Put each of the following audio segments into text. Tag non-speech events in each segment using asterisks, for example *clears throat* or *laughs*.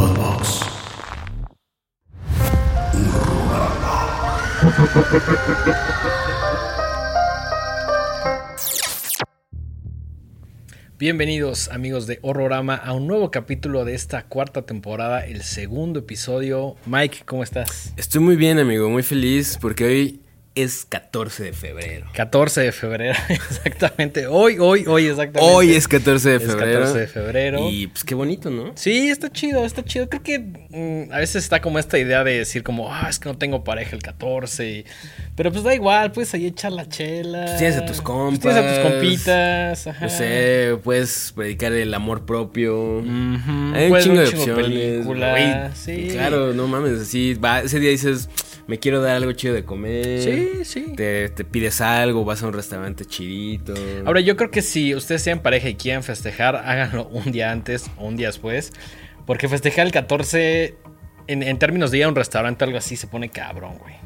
Podbox. Bienvenidos amigos de Horrorama a un nuevo capítulo de esta cuarta temporada, el segundo episodio. Mike, ¿cómo estás? Estoy muy bien, amigo, muy feliz porque hoy es 14 de febrero. 14 de febrero, *laughs* exactamente. Hoy, hoy, hoy, exactamente. Hoy es 14 de Es febrero. 14 de febrero. Y pues qué bonito, ¿no? Sí, está chido, está chido. Creo que mm, a veces está como esta idea de decir como, ah, es que no tengo pareja el 14. y- Pero pues da igual, puedes ahí echar la chela. Pues tienes a tus Pues tienes a tus compas. compitas. Ajá. No sé, puedes predicar el amor propio. Ujú, Hay un chingo de opciones. sí. Claro, no mames, así, va, ese día dices, me quiero dar algo chido de comer. Sí, sí. Te, te pides algo, vas a un restaurante chidito. Ahora, yo creo que si ustedes sean pareja y quieren festejar, háganlo un día antes o un día después. Porque festejar el 14, en, en términos de ir a un restaurante o algo así, se pone cabrón, güey.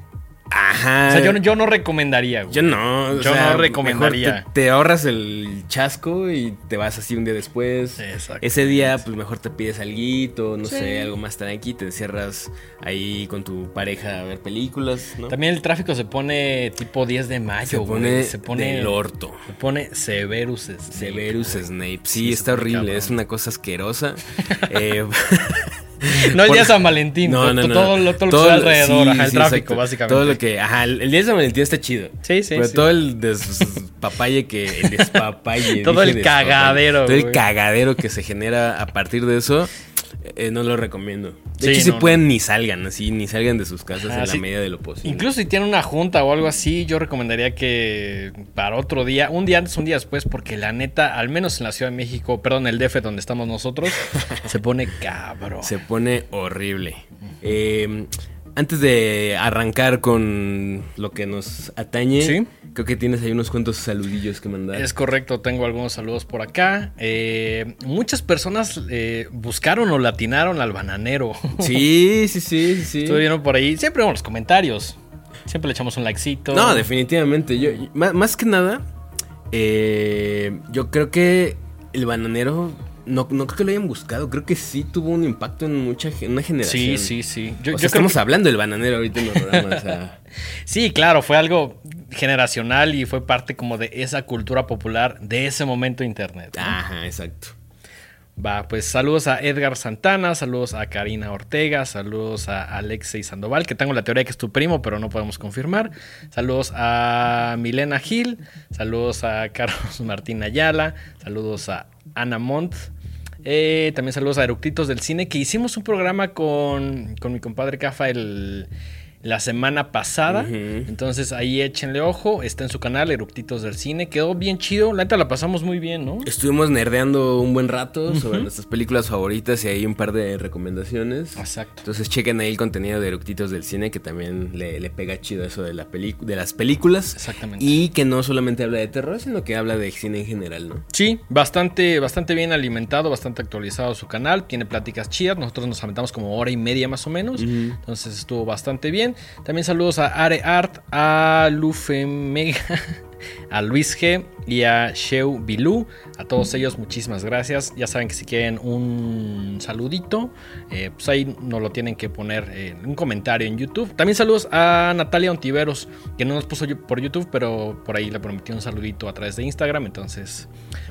Ajá. O sea, yo, no- yo no recomendaría, güey. Yo no. o Yo sea, no recomendaría. mejor Te, te ahorras el chasco y te vas así un día después. Exacto. Ese día, pues mejor te pides algo, no Sí. sé, algo más tranqui, te encierras ahí con tu pareja a ver películas, ¿no? También el tráfico se pone tipo 10 de mayo, se güey. pone, Se pone del orto. Se pone Severus Snape, Severus güey. Snape. Sí, está horrible, cabrón. es una cosa asquerosa. *laughs* Eh, *laughs* No el día de *laughs* San Valentín, no, no, no. todo, lo, todo lo que está alrededor, sí, ajá, el sí, tráfico, exacto. básicamente. Todo lo que. Ajá, el día de San Valentín está chido. Sí, sí, Pero sí. todo el despapalle que. El despapalle. *laughs* Todo el cagadero, Todo el cagadero que se genera a partir de eso. Eh, no lo recomiendo. De Sí, hecho, si no, pueden, ni salgan, así, ni salgan de sus casas Ajá, en la medida de lo posible. Incluso si tienen una junta o algo así, yo recomendaría que para otro día, un día antes, un día después, porque la neta, al menos en la Ciudad de México, perdón, el DF donde estamos nosotros, *laughs* se pone cabrón. Se pone horrible. Eh, antes de arrancar con lo que nos atañe, Sí. Creo que tienes ahí unos cuantos saludillos que mandar. Es correcto, tengo algunos saludos por acá. Eh, muchas personas eh, buscaron o latinaron al bananero. Sí, *laughs* sí, sí, sí. Estuvieron por ahí, siempre en los comentarios. Siempre le echamos un likecito. No, definitivamente. Yo, más, más que nada, eh, yo creo que el bananero, no, no creo que lo hayan buscado. Creo que sí tuvo un impacto en mucha una generación. Sí, sí, sí. Yo, o sea, estamos que- hablando del bananero ahorita en el programa. o sea, *laughs* Sí, claro, fue algo generacional y fue parte como de esa cultura popular de ese momento de internet. ¿no? ajá, exacto. Va, pues saludos a Edgar Santana, saludos a Karina Ortega, saludos a Alexei Sandoval, que tengo la teoría que es tu primo, pero no podemos confirmar. Saludos a Milena Gil, saludos a Carlos *laughs* Martín Ayala, saludos a Ana Montt. Eh, también saludos a Eructitos del Cine, que hicimos un programa con, con mi compadre Cafa el, la semana pasada. Entonces ahí échenle ojo, está en su canal, Eructitos del Cine. Quedó bien chido, la neta la pasamos muy bien, ¿no? Estuvimos nerdeando un buen rato sobre nuestras películas favoritas y hay un par de recomendaciones. Exacto. Entonces chequen ahí el contenido de Eructitos del Cine que también le, le pega chido eso de, la de las películas. Exactamente. Y que no solamente habla de terror, sino que habla de cine en general, ¿no? Sí, bastante, bastante bien alimentado, bastante actualizado su canal. Tiene pláticas chidas. Nosotros nos aventamos como hora y media más o menos. Entonces estuvo bastante bien. También saludos a Are Art, a Lufe Mega, a Luis G y a Sheu Bilú. A todos ellos, muchísimas gracias. Ya saben que si quieren un saludito, eh, pues ahí nos lo tienen que poner en un comentario en YouTube. También saludos a Natalia Ontiveros, que no nos puso por YouTube, pero por ahí le prometí un saludito a través de Instagram. Entonces,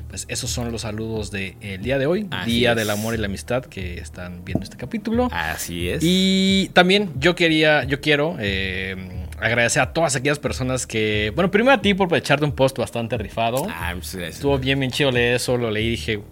pues esos son los saludos del día de hoy, Así Día es. del Amor y la Amistad, que están viendo este capítulo. Así es. Y también yo quería, yo quiero eh, agradecer a todas aquellas personas que, bueno, primero a ti por echarte un post bastante rifado. Ah, muchas gracias. Estuvo bien, bien chido leer eso, lo leí y dije,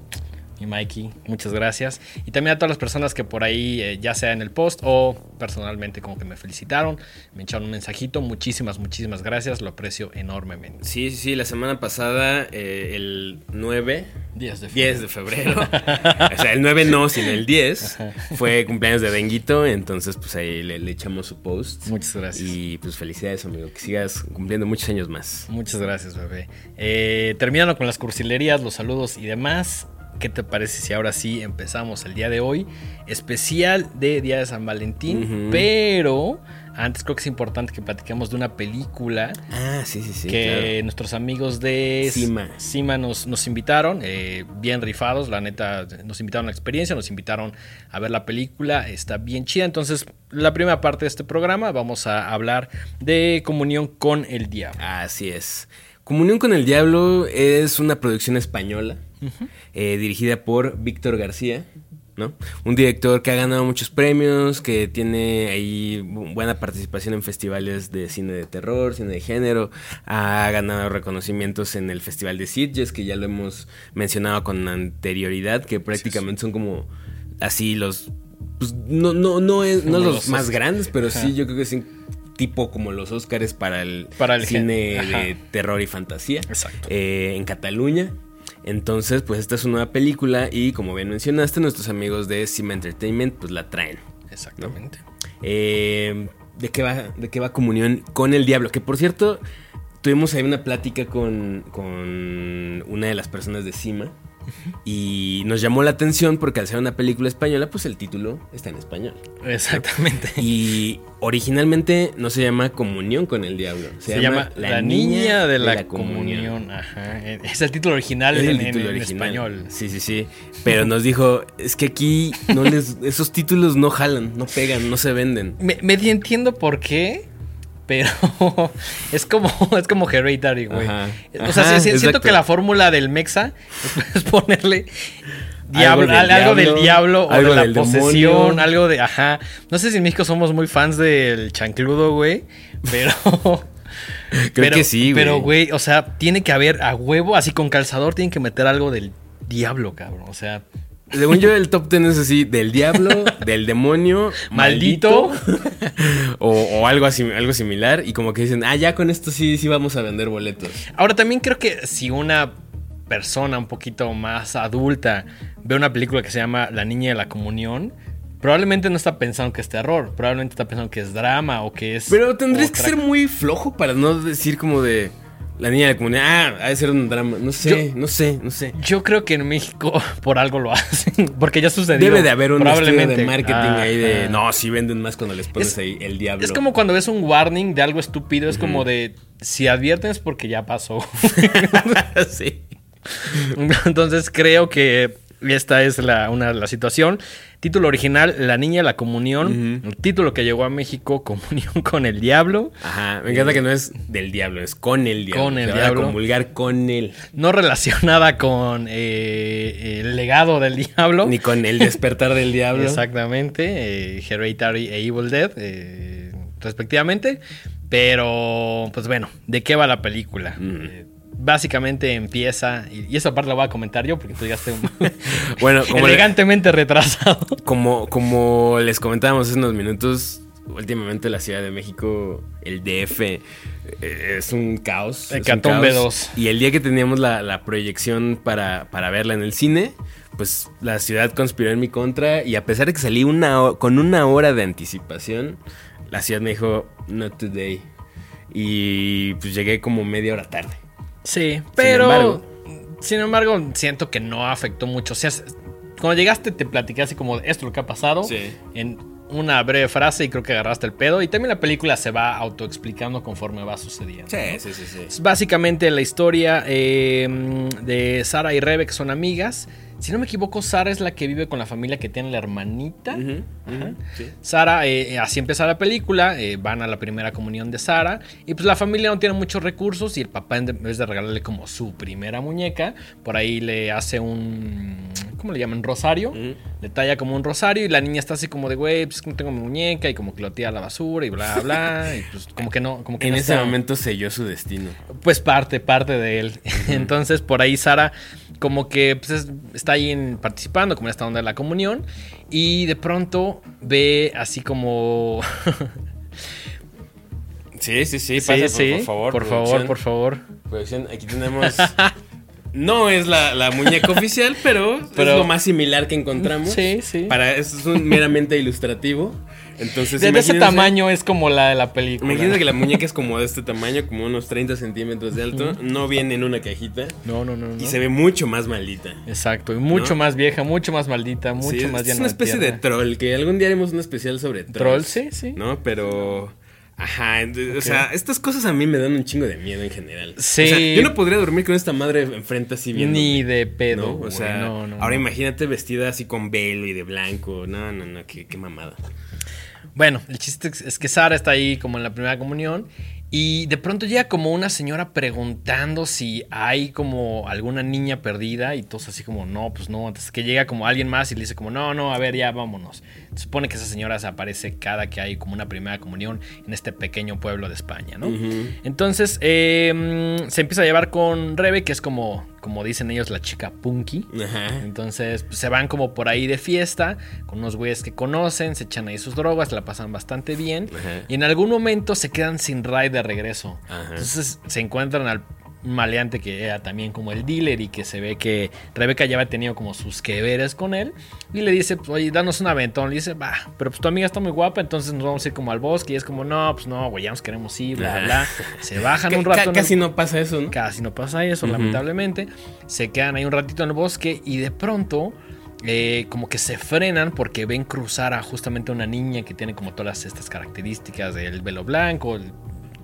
mi Mikey, muchas gracias. Y también a todas las personas que por ahí, eh, ya sea en el post o personalmente, como que me felicitaron, me echaron un mensajito, muchísimas, muchísimas gracias, lo aprecio enormemente. Sí, sí, sí, la semana pasada, eh, el 9, 10 de 10 de febrero, o sea, el 9 no, sino el 10, fue cumpleaños de Denguito, entonces pues ahí le, le echamos su post. Muchas gracias. Y pues felicidades, amigo, que sigas cumpliendo muchos años más. Muchas gracias, bebé. Eh, terminando con las cursilerías, los saludos y demás. ¿Qué te parece si ahora sí empezamos el día de hoy? Especial de Día de San Valentín, pero antes creo que es importante que platiquemos de una película Ah, sí, sí, sí. que claro. nuestros amigos de Cima. Cima nos, nos invitaron, eh, bien rifados, la neta, nos invitaron a la experiencia, nos invitaron a ver la película, está bien chida. Entonces, la primera parte de este programa vamos a hablar de Comunión con el Diablo. Así es. Comunión con el Diablo es una producción española eh, dirigida por Víctor García, ¿no? Un director que ha ganado muchos premios, que tiene ahí bu- buena participación en festivales de cine de terror, cine de género, ha ganado reconocimientos en el Festival de Sitges, que ya lo hemos mencionado con anterioridad, que prácticamente son como así los... Pues no, no, no, es, no los, los más grandes, pero Ajá. sí yo creo que sí tipo como los Oscars para el, Para el cine de terror y fantasía Exacto. eh, en Cataluña. Entonces, pues esta es una nueva película y como bien mencionaste, nuestros amigos de Cima Entertainment pues la traen. Exactamente. Eh, ¿de, qué va, ¿De qué va Comunión con el Diablo? Que por cierto, tuvimos ahí una plática con, con una de las personas de Cima y nos llamó la atención porque al ser una película española, pues el título está en español. Exactamente. Y originalmente no se llama Comunión con el Diablo. Se, llama La Niña de la, Comunión. Ajá. Es el título original Es en, el en- título en original. español. Sí, sí, sí. Pero nos dijo, es que aquí no les, esos títulos no jalan, no pegan, no se venden. Me, medio entiendo por qué, pero *laughs* es como, *laughs* es como Hereditary, güey. O sea, Ajá, sí- sí- siento que la fórmula del Mexa es *laughs* ponerle diablo, Algo del algo, del diablo, diablo o algo de la del posesión, demonio. algo de, ajá. No sé si en México somos muy fans del chancludo, güey, pero... Creo pero, que sí, güey. Pero, güey, o sea, tiene que haber a huevo, así con calzador, tienen que meter algo del diablo, cabrón. O sea, Según yo, el top ten es así, del diablo, del demonio, *laughs* Maldito. *laughs* o, o algo así, algo similar. Y como que dicen, ah, ya con esto sí, sí vamos a vender boletos. Ahora también creo que si una persona un poquito más adulta ve una película que se llama La Niña de la Comunión, probablemente no está pensando que es terror, probablemente está pensando que es drama o que es... Pero tendrías que ser muy flojo para no decir como de la niña de la comunidad. Ah, ha de ser un drama. No sé, Yo- no sé, no sé. Yo creo que en México *laughs* por algo lo hacen, *laughs* porque ya sucedió. Debe de haber un estudio de marketing ahí de. No, si venden más cuando les pones Es- ahí el diablo. Es como cuando ves un warning de algo estúpido, es como de si advierten es porque ya pasó. *laughs* sí. Entonces creo que esta es la, una, la situación. Título original, La Niña la Comunión. El título que llegó a México, *laughs* Comunión con el Diablo. Ajá, me encanta que no es del diablo, es con el diablo. Con el Se a diablo. comulgar con él. No relacionada con eh, el legado del diablo. Ni con el despertar del *laughs* diablo. Exactamente. eh, Hereditary e Evil Dead, eh, respectivamente. Pero, pues bueno, ¿de qué va la película? Mm. Eh, básicamente empieza, y, y esa parte la voy a comentar yo porque tú llegaste *laughs* Bueno, como, le- elegantemente retrasado. como, como les comentábamos hace unos minutos, últimamente la Ciudad de México, el DF, eh, es un caos. es un Hecatombe caos. 2. Y el día que teníamos la, la proyección para, para verla en el cine, pues la ciudad conspiró en mi contra y a pesar de que salí una con una hora de anticipación, la ciudad me dijo, not today. Y pues llegué como media hora tarde. Sí, pero. embargo- Sin embargo, siento que no afectó mucho. O sea, cuando llegaste te platiqué así como esto es lo que ha pasado. Sí. En una breve frase y creo que agarraste el pedo. Y también la película se va autoexplicando conforme va sucediendo. ¿no? sí, sí, sí. Es básicamente la historia eh, de Sara y Rebe, que son amigas. Si no me equivoco, Sara es la que vive con la familia que tiene la hermanita. Sí. Sara, eh, así empieza la película, eh, van a la primera comunión de Sara y pues la familia no tiene muchos recursos y el papá en vez de regalarle como su primera muñeca, por ahí le hace un, ¿cómo le llaman? Rosario, le talla como un rosario y la niña está así como de, güey, pues no tengo mi muñeca y como que lo tira a la basura y bla, *laughs* bla, y pues como que no, como que En no ese está- momento selló su destino. pues parte, parte de él. *laughs* Entonces, por ahí Sara como que pues, es- está ahí en- participando, como en esta onda de la comunión, y de pronto ve así como... *laughs* Sí, sí, sí, Sí, sí, por favor. por favor, por favor. Producción, aquí tenemos No es la, la muñeca *laughs* oficial, pero, Pero- es lo más similar que encontramos. Sí, sí. Para, eso es un meramente ilustrativo. Entonces, de, de ese tamaño es como la de la película. Imagínense que la *laughs* muñeca es como de este tamaño, como unos 30 centímetros de alto. No viene en una cajita. No, no, no. no. Y se ve mucho más maldita. Exacto, y mucho ¿No? más vieja, mucho más maldita, mucho Sí, más es llena una especie de troll, que algún día haremos un especial sobre trolls. Troll, sí, sí. ¿No? Pero... Ajá, o sea, estas cosas a mí me dan un chingo de miedo en general. Sí. O sea, yo no podría dormir con esta madre enfrente así viendo. Ni de pedo. ¿no? O güey, sea, no, no, ahora imagínate vestida así con velo y de blanco. No, no, no, qué, qué mamada. Bueno, el chiste es- que Sara está ahí como en la primera comunión y de pronto llega como una señora preguntando si hay como alguna niña perdida y todos así como no, pues no, antes que llega como alguien más y le dice como no, no, a ver, ya vámonos. Se supone que esa señora se aparece cada que hay como una primera comunión en este pequeño pueblo de España, ¿no? Entonces eh, mm, se empieza a llevar con Rebe, que es como, como dicen ellos, la chica punky. Ajá. Entonces pues, se van como por ahí de fiesta con unos güeyes que conocen, se echan ahí sus drogas, la pasan bastante bien Ajá. y en algún momento se quedan sin ride de regreso. Ajá. Entonces se encuentran al maleante que era también como el dealer y que se ve que Rebeca ya había tenido como sus que veres con él y le dice, pues, oye, danos un aventón. Le dice, va, pero pues tu amiga está muy guapa, entonces nos vamos a ir como al bosque y es como, no, pues no, güey, ya nos queremos ir, bla, bla, bla. Se bajan un rato. el- casi no pasa eso, ¿no? Casi no pasa eso, lamentablemente. Se quedan ahí un ratito en el bosque y de pronto, eh, como que se frenan porque ven cruzar a justamente una niña que tiene como todas estas características del velo blanco, el-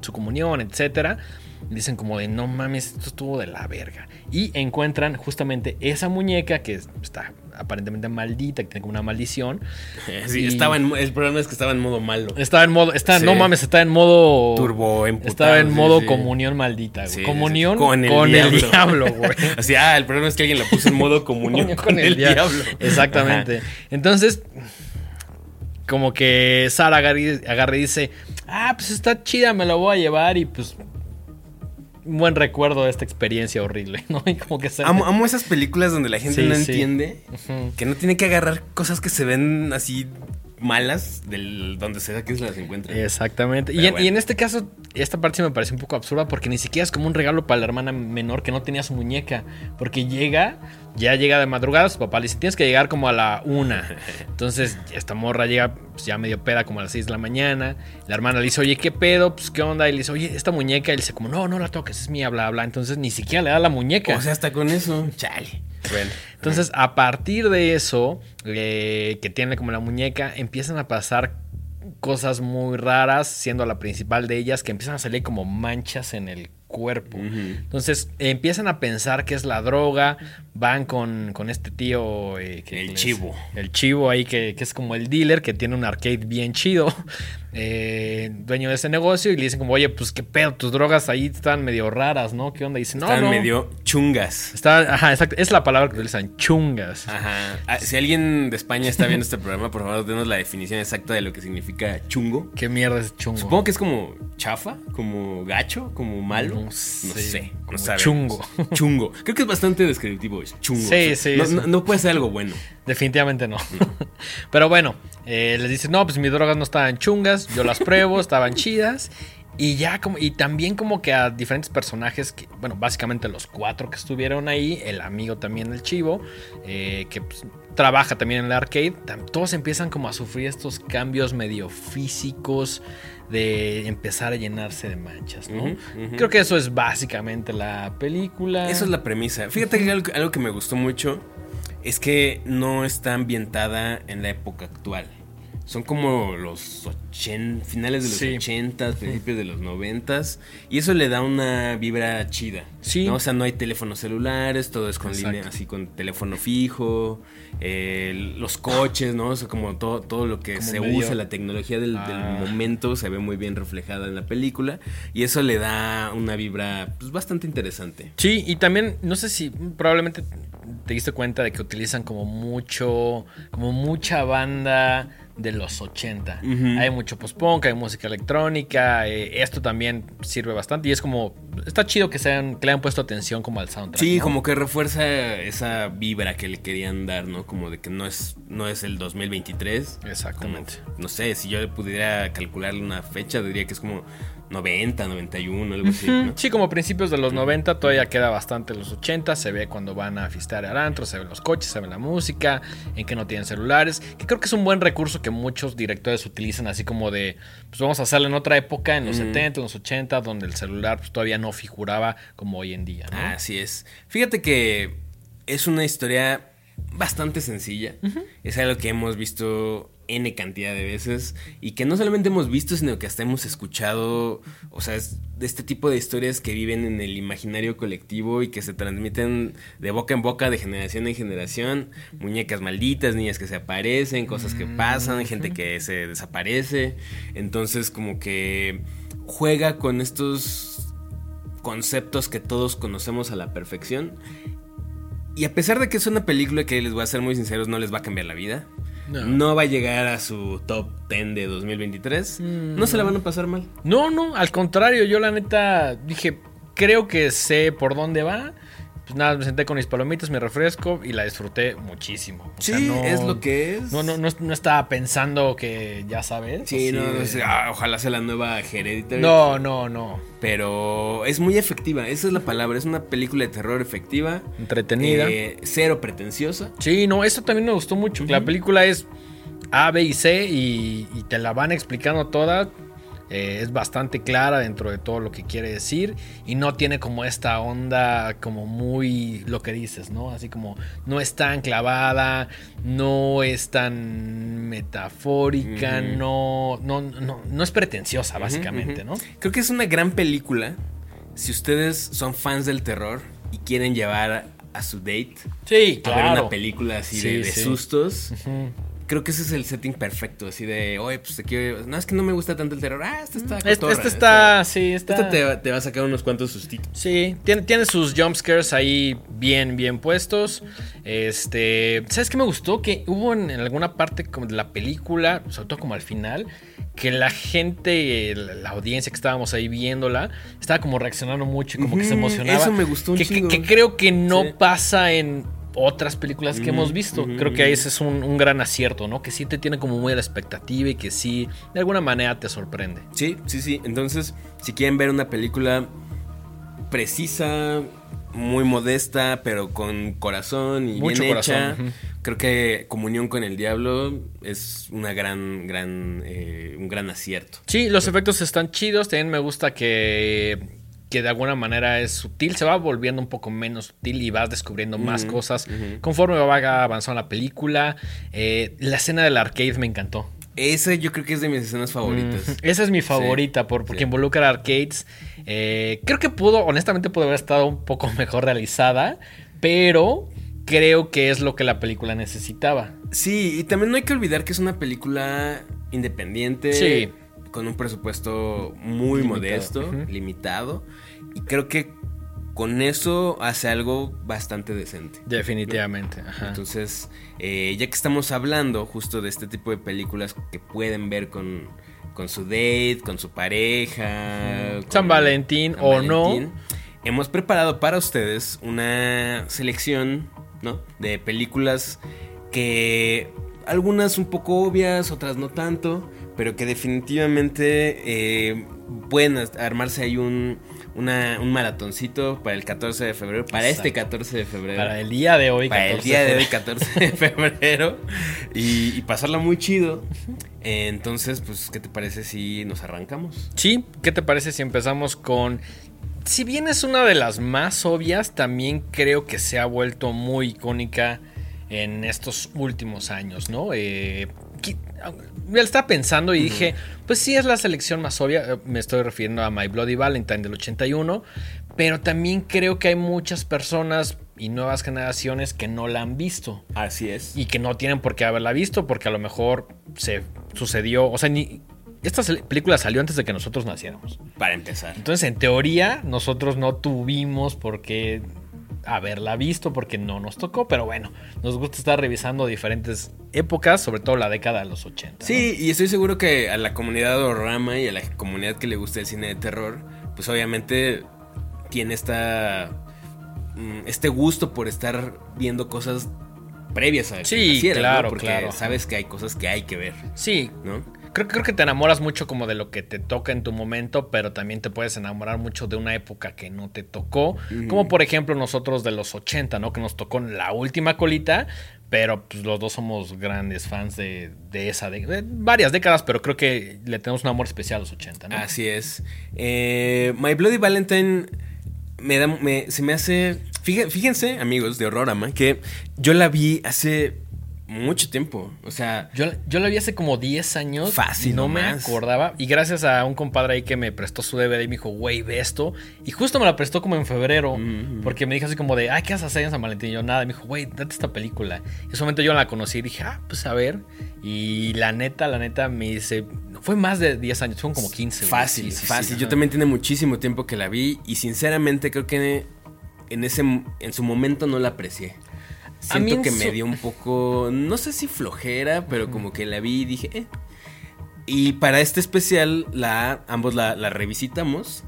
su comunión, etcétera. Dicen como de no mames, esto estuvo de la verga. Y encuentran justamente esa muñeca que está aparentemente maldita, que tiene como una maldición. *laughs* Sí, Y- estaba en, el problema es que estaba en modo malo. Estaba en modo, está, Sí. no mames, está en modo Turbo emputado, Estaba en sí, modo sí. comunión maldita, güey. Comunión con con el el, diablo. diablo, güey. *laughs* Así, ah, el problema es que alguien la puso en modo *laughs* comunión con, el, diablo. Exactamente. Entonces, como que Sara agarra y dice, ah, pues está chida, me la voy a llevar y pues un buen recuerdo de esta experiencia horrible, ¿no? *laughs* Y como que se... Amo, amo esas películas donde la gente Sí, no sí. entiende que no tiene que agarrar cosas que se ven así malas del donde sea que se las encuentre. Exactamente. Y en, bueno. y en este caso, esta parte sí me parece un poco absurda porque ni siquiera es como un regalo para la hermana menor que no tenía su muñeca. Porque llega, ya llega de madrugada, su papá le dice, tienes que llegar como a la una. *laughs* Entonces, esta morra llega pues, ya medio peda como a las 6 de la mañana. La hermana le dice, oye, ¿qué pedo? Pues, ¿qué onda? Y le dice, oye, esta muñeca. Y le dice, como, no, no la toques, es mía, bla, bla. Entonces, ni siquiera le da la muñeca. O sea, hasta con eso, chale. Bueno, Entonces, a partir de eso, eh, que tiene como la muñeca, empiezan a pasar cosas muy raras, siendo la principal de ellas, que empiezan a salir como manchas en el cuerpo. Entonces, empiezan a pensar que es la droga, van con, con este tío... eh, que El les- chivo. El chivo ahí, que, que es como el dealer, que tiene un arcade bien chido, *laughs* eh, dueño de ese negocio, y le dicen como, oye, pues qué pedo, tus drogas ahí están medio raras, ¿no? ¿Qué onda? Y dice, no, están no. medio chungas. Está, ajá, exacto. Es la palabra que utilizan, chungas. Ajá. Ah, Si alguien de España está viendo este programa, por favor, denos la definición exacta de lo que significa chungo. ¿Qué mierda es chungo? Supongo que es como chafa, como gacho, como malo. No No sé, sé. como no sabemos. chungo. *laughs* Chungo. Creo que es bastante descriptivo. Es chungo. Sí, sí, No, sí. no- puede ser algo bueno. Definitivamente no. *laughs* Pero bueno, eh, les dicen, no, pues mis drogas no estaban chungas, yo las pruebo, estaban chidas. Y ya como, y también como que a diferentes personajes, que, bueno, básicamente los cuatro que estuvieron ahí, el amigo también, el chivo, eh, que pues, trabaja también en el arcade, todos empiezan como a sufrir estos cambios medio físicos de empezar a llenarse de manchas, ¿no? Creo que eso es básicamente la película. Esa es la premisa. Fíjate que algo, algo que me gustó mucho es que no está ambientada en la época actual. Son como los ochen- finales de los Sí. 80, principios de los 90 y eso le da una vibra chida. Sí. ¿no? O sea, no hay teléfonos celulares, todo es con Exacto. línea, así con teléfono fijo, eh, los coches, ¿no? O sea, como todo, todo lo que Como se medio- usa, la tecnología del, del Ah. momento se ve muy bien reflejada en la película y eso le da una vibra pues, bastante interesante. Sí, y también, no sé si probablemente te diste cuenta de que utilizan como mucho, como mucha banda de los 80. Ujú. Hay mucho post-punk, hay música electrónica, eh, esto también sirve bastante y es como, está chido que, sean, que le hayan puesto atención como al soundtrack. Sí, ¿no? como que refuerza esa vibra que le querían dar, ¿no? Como de que no es, no es el 2023. Exactamente. Como, no sé, si yo pudiera calcularle una fecha, diría que es como 90, 91, algo así. ¿no? Sí, como principios de los 90, todavía queda bastante los 80. Se ve cuando van a fistear al antro, se ven los coches, se ve la música, en que no tienen celulares. Que creo que es un buen recurso que muchos directores utilizan, así como de, pues vamos a hacerlo en otra época, en los 70, en los 80, donde el celular pues, todavía no figuraba como hoy en día. ¿no? Así es. Fíjate que es una historia bastante sencilla. Es algo que hemos visto N cantidad de veces y que no solamente hemos visto, sino que hasta hemos escuchado, o sea, es de este tipo de historias que viven en el imaginario colectivo y que se transmiten de boca en boca, de generación en generación. Muñecas malditas, niñas que se aparecen, cosas que pasan, gente que se desaparece. Entonces, como que juega con estos conceptos que todos conocemos a la perfección. Y a pesar de que es una película que les voy a ser muy sinceros, no les va a cambiar la vida. No. No, va a llegar a su top 10 de 2023. No se la van a pasar mal. No, no, al contrario, yo la neta dije, creo que sé por dónde va. Pues nada, me senté con mis palomitas, mi refresco y la disfruté muchísimo. O sea, no- es lo que es. No, no, no, no estaba pensando que ya sabes. Sí, no, sea, ah, ojalá sea la nueva Hereditary. no, no, no. Pero es muy efectiva, esa es la palabra. Es una película de terror efectiva. Entretenida. eh, cero pretenciosa. Sí, no, eso también me gustó mucho. La película es A, B y C y, y te la van explicando toda. Eh, es bastante clara dentro de todo lo que quiere decir y no tiene como esta onda como muy lo que dices, ¿no? Así como no es tan clavada, no es tan metafórica, no, no, no, no es pretenciosa básicamente, ¿no? Creo que es una gran película. Si ustedes son fans del terror y quieren llevar a su date Sí, a ver claro. una película así Sí, de, de sí. sustos. Creo que ese es el setting perfecto. Así de, oye, pues te quiero. No, es que no me gusta tanto el terror. Ah, esta está. Este, cotorra, este está, sí, está. Esta te, va- te va a sacar unos cuantos sustitos. Sí, tiene, tiene sus jumpscares ahí bien, bien puestos. Este, ¿sabes qué me gustó? Que hubo en, en alguna parte como de la película, sobre todo como al final, que la gente, la, la audiencia que estábamos ahí viéndola, estaba como reaccionando mucho y como que se emocionaba. eso me gustó un que, que- creo que no Sí. pasa en otras películas que hemos visto. creo que ese es un, un gran acierto, ¿no? Que sí te tiene como muy la expectativa y que sí, de alguna manera te sorprende. Sí, sí, sí. Entonces, si quieren ver una película precisa, muy modesta, pero con corazón y Mucho bien corazón, hecha, creo que Comunión con el Diablo es una gran, gran, eh, un gran acierto. Sí, los efectos están chidos. También me gusta que, que de alguna manera es sutil. Se va volviendo un poco menos sutil y vas descubriendo más cosas conforme va avanzando la película. Eh, la escena del arcade me encantó. Esa yo creo que es de mis escenas favoritas. Esa es mi favorita por, porque sí. involucra arcades. Eh, creo que pudo, honestamente, pudo haber estado un poco *laughs* mejor realizada, pero creo que es lo que la película necesitaba. Sí, y también no hay que olvidar que es una película independiente. Sí. Con un presupuesto muy Limitado, modesto, limitado. Y creo que con eso hace algo bastante decente. Definitivamente. Ajá. Entonces, eh, ya que estamos hablando justo de este tipo de películas que pueden ver con, con su date, con su pareja. con San Valentín o no. Hemos preparado para ustedes una selección ¿no? de películas que algunas un poco obvias, otras no tanto, pero que definitivamente eh, pueden armarse ahí un, una- un maratoncito para el 14 de febrero, para este Exacto. 14 de febrero. Para el día de hoy. Para el 14 día de hoy, febrero. 14 de febrero. Y, y pasarla muy chido. Entonces, pues, ¿qué te parece si nos arrancamos? Sí, ¿qué te parece si empezamos con... Si bien es una de las más obvias, también creo que se ha vuelto muy icónica en estos últimos años, ¿no? Eh, la estaba pensando y dije, pues sí es la selección más obvia, eh, me estoy refiriendo a My Bloody Valentine del 81, pero también creo que hay muchas personas y nuevas generaciones que no la han visto Así es. y que no tienen por qué haberla visto porque a lo mejor se sucedió, o sea, ni esta película salió antes de que nosotros naciéramos. Para empezar. Entonces, en teoría, nosotros no tuvimos por qué haberla visto porque no nos tocó, pero bueno, nos gusta estar revisando diferentes épocas, sobre todo la década de los 80. ¿no? Sí, y estoy seguro que a la comunidad horrorama y a la comunidad que le gusta el cine de terror, pues obviamente tiene esta mm, este gusto por estar viendo cosas previas a que Sí, ¿no? claro, Porque claro. sabes que hay cosas que hay que ver, Sí, ¿no? Creo, creo que te enamoras mucho como de lo que te toca en tu momento, pero también te puedes enamorar mucho de una época que no te tocó. Como por ejemplo nosotros de los 80, ¿no? Que nos tocó la última colita, pero pues, los dos somos grandes fans de, esa, de, varias décadas, pero creo que le tenemos un amor especial a los 80, ¿no? Así es. Eh, My Bloody Valentine me da, se me hace... Fíjense, amigos de Horrorama, que yo la vi hace mucho tiempo. O sea. Yo, yo la vi hace como 10 años. Fácil. No me acordaba. Y gracias a un compadre ahí que me prestó su DVD y me dijo, güey, ve esto. Y justo me la prestó como en febrero. Porque me dijo así como de, ay, ¿qué vas a hacer en San Valentín? Y yo nada. Y me dijo, güey, date esta película. Y en ese momento yo la conocí y dije, ah, pues a ver. Y la neta, la neta me dice. Fue más de 10 años, fueron como 15. Fácil, fácil. yo también tiene muchísimo tiempo que la vi. Y sinceramente creo que en, ese, en su momento no la aprecié. Siento que me dio un poco, no sé si flojera, pero como que la vi y dije, eh. Y para este especial, la, ambos la, revisitamos.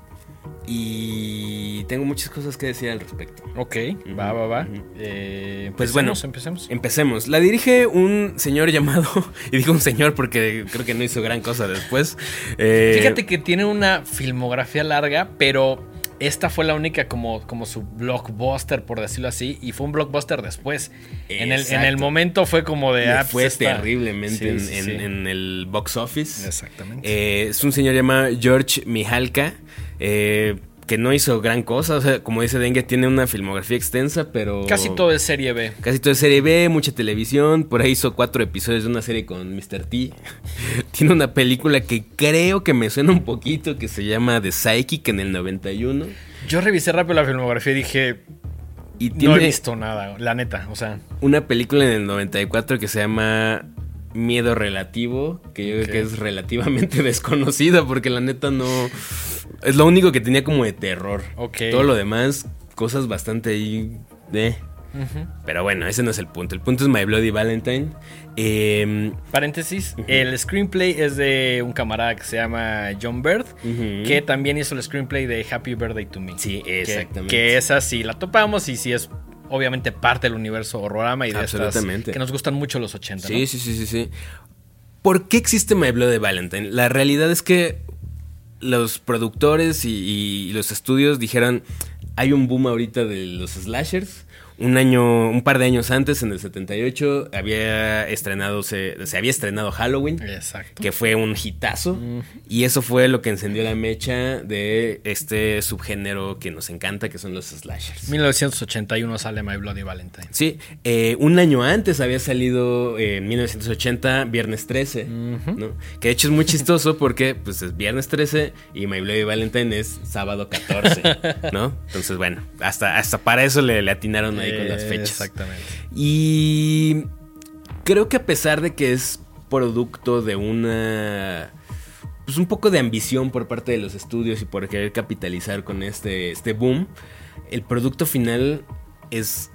Y tengo muchas cosas que decir al respecto. Ok, va, va, va. Eh, pues bueno, empecemos. Empecemos. La dirige un señor *laughs* llamado, y digo un señor porque creo que no hizo gran cosa después. Eh, Fíjate que tiene una filmografía larga, pero esta fue la única como, como su blockbuster, por decirlo así, y fue un blockbuster después. En el, en el, momento fue como de... Ah, pues fue terriblemente en, el box office. Exactamente. Eh, es un señor llamado George Mihalka. Eh, que no hizo gran cosa. O sea, como dice Dengue, tiene una filmografía extensa, pero. Casi todo es serie B. Casi todo es serie B, mucha televisión. Por ahí hizo cuatro episodios de una serie con Mr. T. *laughs* tiene una película que creo que me suena un poquito, que se llama The Psychic en el 91. Yo revisé rápido la filmografía y dije. Y no he visto nada, la neta, o sea. Una película en el 94 que se llama Miedo Relativo, que yo creo que es relativamente *laughs* desconocida porque la neta no es lo único que tenía como de terror. Ok. Todo lo demás, cosas bastante ahí de... Pero bueno, ese no es el punto. El punto es My Bloody Valentine. Em, Paréntesis, el screenplay es de un camarada que se llama John Bird, que también hizo el screenplay de Happy Birthday to Me. Sí, exactamente. Que, esa sí la topamos y sí es obviamente parte del universo horrorama y de. Estas que nos gustan mucho los 80. Sí, sí, sí, sí, sí. ¿Por qué existe My Bloody Valentine? La realidad es que los productores y, los estudios dijeron, hay un boom ahorita de los slashers un año, un par de años antes, en el 78, había estrenado, se, había estrenado Halloween. Exacto. Que fue un hitazo. Y eso fue lo que encendió la mecha de este subgénero que nos encanta, que son los slashers. 1981 sale My Bloody Valentine. Sí, eh, un año antes había salido eh, en 1980 Viernes 13, ¿no? Que de hecho es muy chistoso porque pues es Viernes 13 y My Bloody Valentine es sábado 14, ¿no? *laughs* Entonces, bueno, hasta, hasta para eso le, le atinaron ahí con las fechas. Exactamente. Y creo que a pesar de que es producto de una pues un poco de ambición por parte de los estudios y por querer capitalizar con este, este boom, el producto final es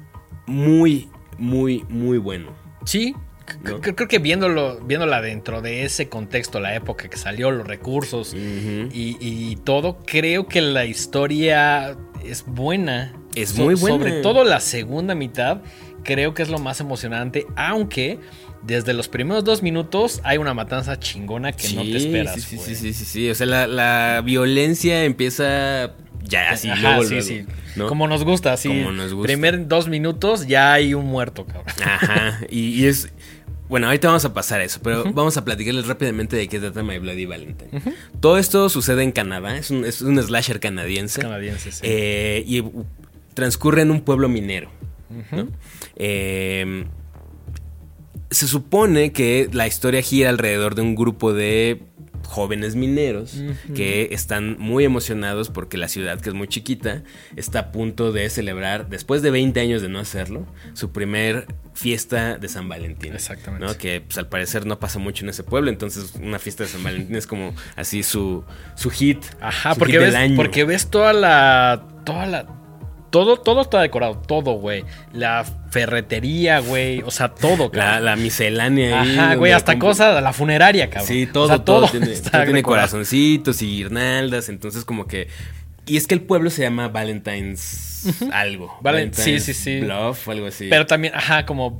muy, muy, muy bueno. Sí, Creo, que viéndolo, viéndola dentro de ese contexto, la época que salió, los recursos y, todo, creo que la historia es buena. Es muy buena. Sobre todo la segunda mitad, creo que es lo más emocionante, aunque desde los primeros dos minutos hay una matanza chingona que no te esperas. Sí, sí, sí, sí, sí, O sea, la, violencia empieza ya así, sí, sí. Como nos gusta, así. Como nos gusta. Primer dos minutos ya hay un muerto, cabrón. Ajá. y es bueno, ahorita vamos a pasar a eso, pero vamos a platicarles rápidamente de qué trata My Bloody Valentine. Todo esto sucede en Canadá, es un, slasher canadiense. Canadiense, sí. Eh, y transcurre en un pueblo minero. Eh, se supone que la historia gira alrededor de un grupo de jóvenes mineros que están muy emocionados porque la ciudad, que es muy chiquita, está a punto de celebrar, después de 20 años de no hacerlo, su primer fiesta de San Valentín. Exactamente. ¿no? Que pues, al parecer no pasa mucho en ese pueblo, entonces una fiesta de San Valentín es como así su, su hit. Ajá, porque, ves, porque ves toda la... Toda la todo, todo está decorado, todo, güey. La ferretería, güey. O sea, todo, La, la miscelánea ahí. Ajá, güey, hasta cosas, la funeraria, cabrón. Sí, todo, todo, tiene, *laughs* corazoncitos y guirnaldas. Entonces, como que. Y es que el pueblo se llama Valentine's algo. Valentine's, sí, sí, sí. Bluff, algo así. Pero también, ajá, como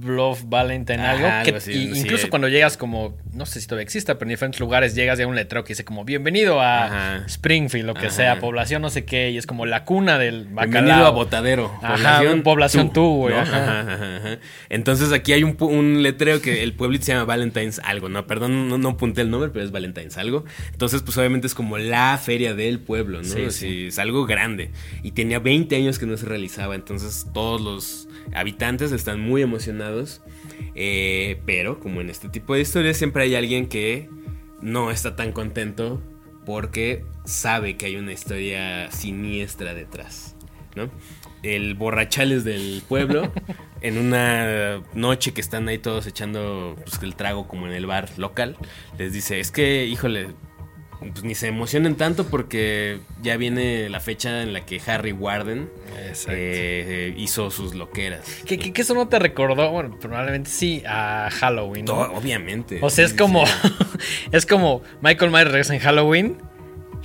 Bluff Valentine Ajá, algo. que- así, sí. incluso cuando llegas como, no sé si todavía exista, pero en diferentes lugares llegas y hay un letrero que dice como bienvenido a Ajá. Springfield, lo que Ajá. sea, población no sé qué, y es como la cuna del bacalao. Bienvenido a Botadero. Ajá, población tú, güey, ¿no? Entonces aquí hay un, un letrero que el pueblito se llama Valentine's algo, ¿no? Perdón, no, no apunté el nombre, pero es Valentine's algo. Entonces, pues obviamente es como la feria del pueblo, ¿no? Sí, sí. Es algo grande. Y tenía 20 años que no se realizaba, entonces todos los habitantes están muy emocionados. Eh, pero, como en este tipo de historias, siempre hay alguien que no está tan contento porque sabe que hay una historia siniestra detrás, ¿no? El borrachales del pueblo, *laughs* en una noche que están ahí todos echando pues, el trago como en el bar local, les dice, es que, híjole, pues ni se emocionen tanto porque ya viene la fecha en la que Harry Warden eh, hizo sus loqueras. Que, que- que eso no te recordó, bueno, probablemente sí, a Halloween. ¿no? Obviamente. O sea, es como. sí. *laughs* es como Michael Myers regresa en Halloween.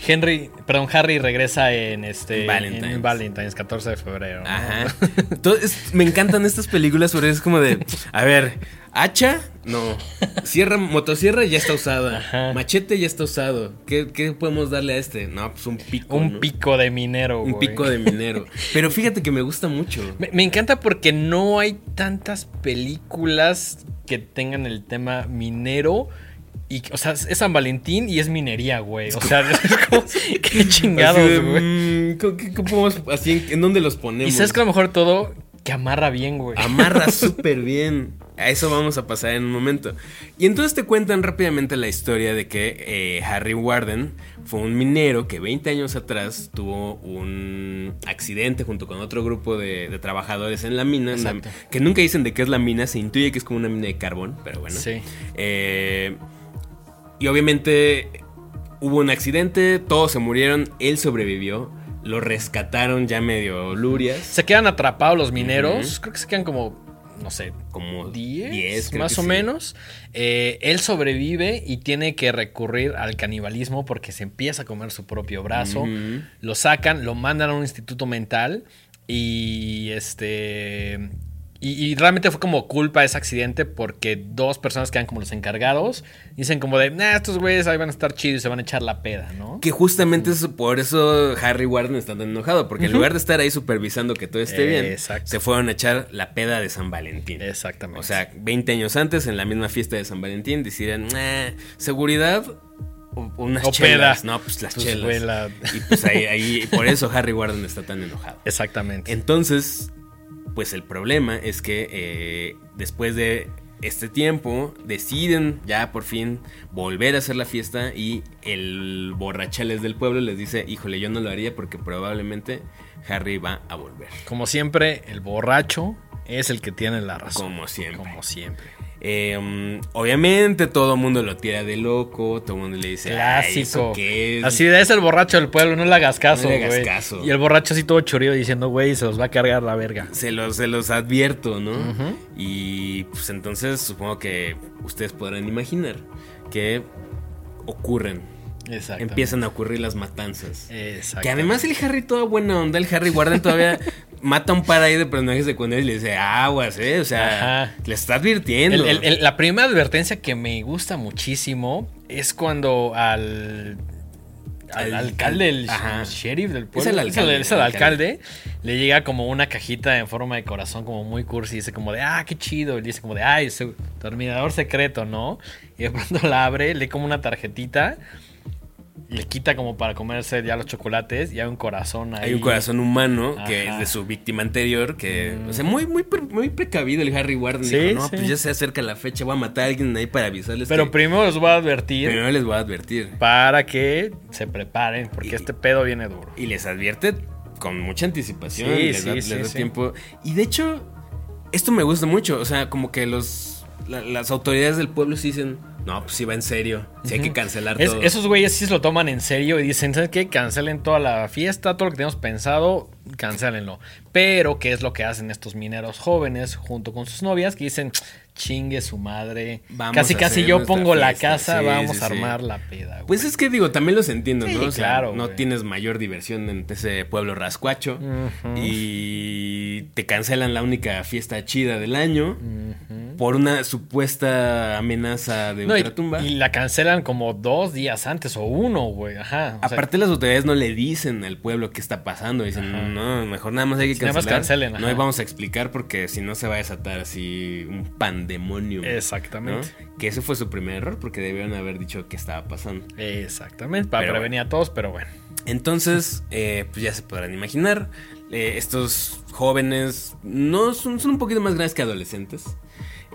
Henry, perdón, Harry regresa en este. Valentine's. En Valentine's, 14 de febrero. ¿no? Ajá. *laughs* To- es- me encantan estas películas porque es como de, a ver, hacha, no. Sierra, motosierra ya está usada. Ajá. Machete ya está usado. ¿Qué, qué podemos darle a este? No, pues un pico. Un ¿no? pico de minero, Un güey. pico de minero. Pero fíjate que me gusta mucho. Me, me encanta porque no hay tantas películas que tengan el tema minero. Y, o sea, es San Valentín y es minería, güey. O sea, *laughs* como, *laughs* qué chingados, güey. mm, ¿qué- qué- qué podemos- así, ¿en, dónde los ponemos? Y sabes que a lo mejor todo que amarra bien, güey. Amarra *laughs* súper bien. A eso vamos a pasar en un momento. Y entonces te cuentan rápidamente la historia de que eh, Harry Warden fue un minero que 20 años atrás tuvo un accidente junto con otro grupo de, de trabajadores en la mina. la- que nunca dicen de qué es la mina, se intuye que es como una mina de carbón, pero bueno. Sí. Eh, y obviamente hubo un accidente, todos se murieron, él sobrevivió, lo rescataron ya medio lurias. Se quedan atrapados los mineros. Creo que se quedan como, no sé, Como 10, 10, creo más o sí. menos. Eh, él sobrevive y tiene que recurrir al canibalismo porque se empieza a comer su propio brazo. Lo sacan, lo mandan a un instituto mental y este... Y, y realmente fue como culpa de ese accidente porque dos personas quedan como los encargados. Dicen como de, nah, estos güeyes ahí van a estar chidos y se van a echar la peda, ¿no? Que justamente es por eso Harry Warden está tan enojado, porque en lugar de estar ahí supervisando que todo esté bien, Exacto. se fueron a echar la peda de San Valentín. Exactamente. O sea, 20 años antes, en la misma fiesta de San Valentín, decidieron, "Nah, seguridad unas O chelas. peda. No, pues las Pues, chelas. Y pues ahí, ahí, por eso Harry Warden está tan enojado. Exactamente. Entonces, pues el problema es que eh, después de este tiempo deciden ya por fin volver a hacer la fiesta y el borrachales del pueblo les dice, híjole, yo no lo haría porque probablemente Harry va a volver. Como siempre, el borracho es el que tiene la razón. Como siempre. Como siempre. Eh, obviamente todo el mundo lo tira de loco, todo el mundo le dice, "Ay, ¿eso Clásico. qué es?". Así de es el borracho del pueblo, no le hagas caso, No le hagas güey. caso. Y el borracho así todo chorido diciendo, güey, se los va a cargar la verga. Se los, se los advierto, ¿no? Y pues entonces supongo que ustedes podrán imaginar que ocurren. Empiezan a ocurrir las matanzas. Que además el Harry toda buena onda, el Harry Warden todavía *laughs* mata un par ahí de personajes secundarios y le dice aguas, eh. O sea, Ajá. le está advirtiendo. El- el- el- la primera advertencia que me gusta muchísimo es cuando al. Al Al- alcalde, el ajá. sheriff del Es pueblo. el alcalde, es el el alcalde. Le llega como una cajita en forma de corazón, como muy cursi. Y dice como de, ah, qué chido. Y dice como de, ay, su terminador secreto, ¿no? Y de pronto la abre, lee como una tarjetita. Le quita como para comerse ya los chocolates y hay un corazón ahí. Hay un corazón humano que es de su víctima anterior, que, o sea, muy, muy, pre- muy precavido el Harry Warden. Sí, dijo, no, sí. pues ya se acerca la fecha, voy a matar a alguien ahí para avisarles. Pero que primero les voy a advertir primero les voy a advertir. para que se preparen, porque Y- este pedo viene duro. Y les advierte con mucha anticipación, Sí, les da, les da tiempo. Y de hecho, esto me gusta mucho, o sea, como que los la- las autoridades del pueblo sí dicen, no, pues sí va en serio, sí hay que cancelar Es- todo. esos güeyes sí se lo toman en serio y dicen, ¿sabes qué? Cancelen toda la fiesta, todo lo que tenemos pensado, cancélenlo. Pero, ¿qué es lo que hacen estos mineros jóvenes junto con sus novias? Que dicen, chingue su madre. Vamos casi casi yo pongo la casa, Sí, vamos sí, a sí. armar la peda. güey. Pues es que digo, también los entiendo, ¿no? O sea, claro, no güey. tienes mayor diversión en ese pueblo rascuacho y te cancelan la única fiesta chida del año Ujú. por una supuesta amenaza de No, ultratumba. y la cancelan como dos días antes o uno, güey. Ajá. sea, Aparte las autoridades no le dicen al pueblo qué está pasando, dicen, Ajá. no, mejor nada más hay que Sí, nada cancelar. más cancelen, no ajá. vamos a explicar porque si no se va a desatar así un pandemonio. ¿No? Exactamente. Que ese fue su primer error porque debieron haber dicho qué estaba pasando. Exactamente. Para Pero prevenir a todos, pero bueno. Entonces, eh, pues ya se podrán imaginar, eh, estos jóvenes no son, son un poquito más grandes que adolescentes.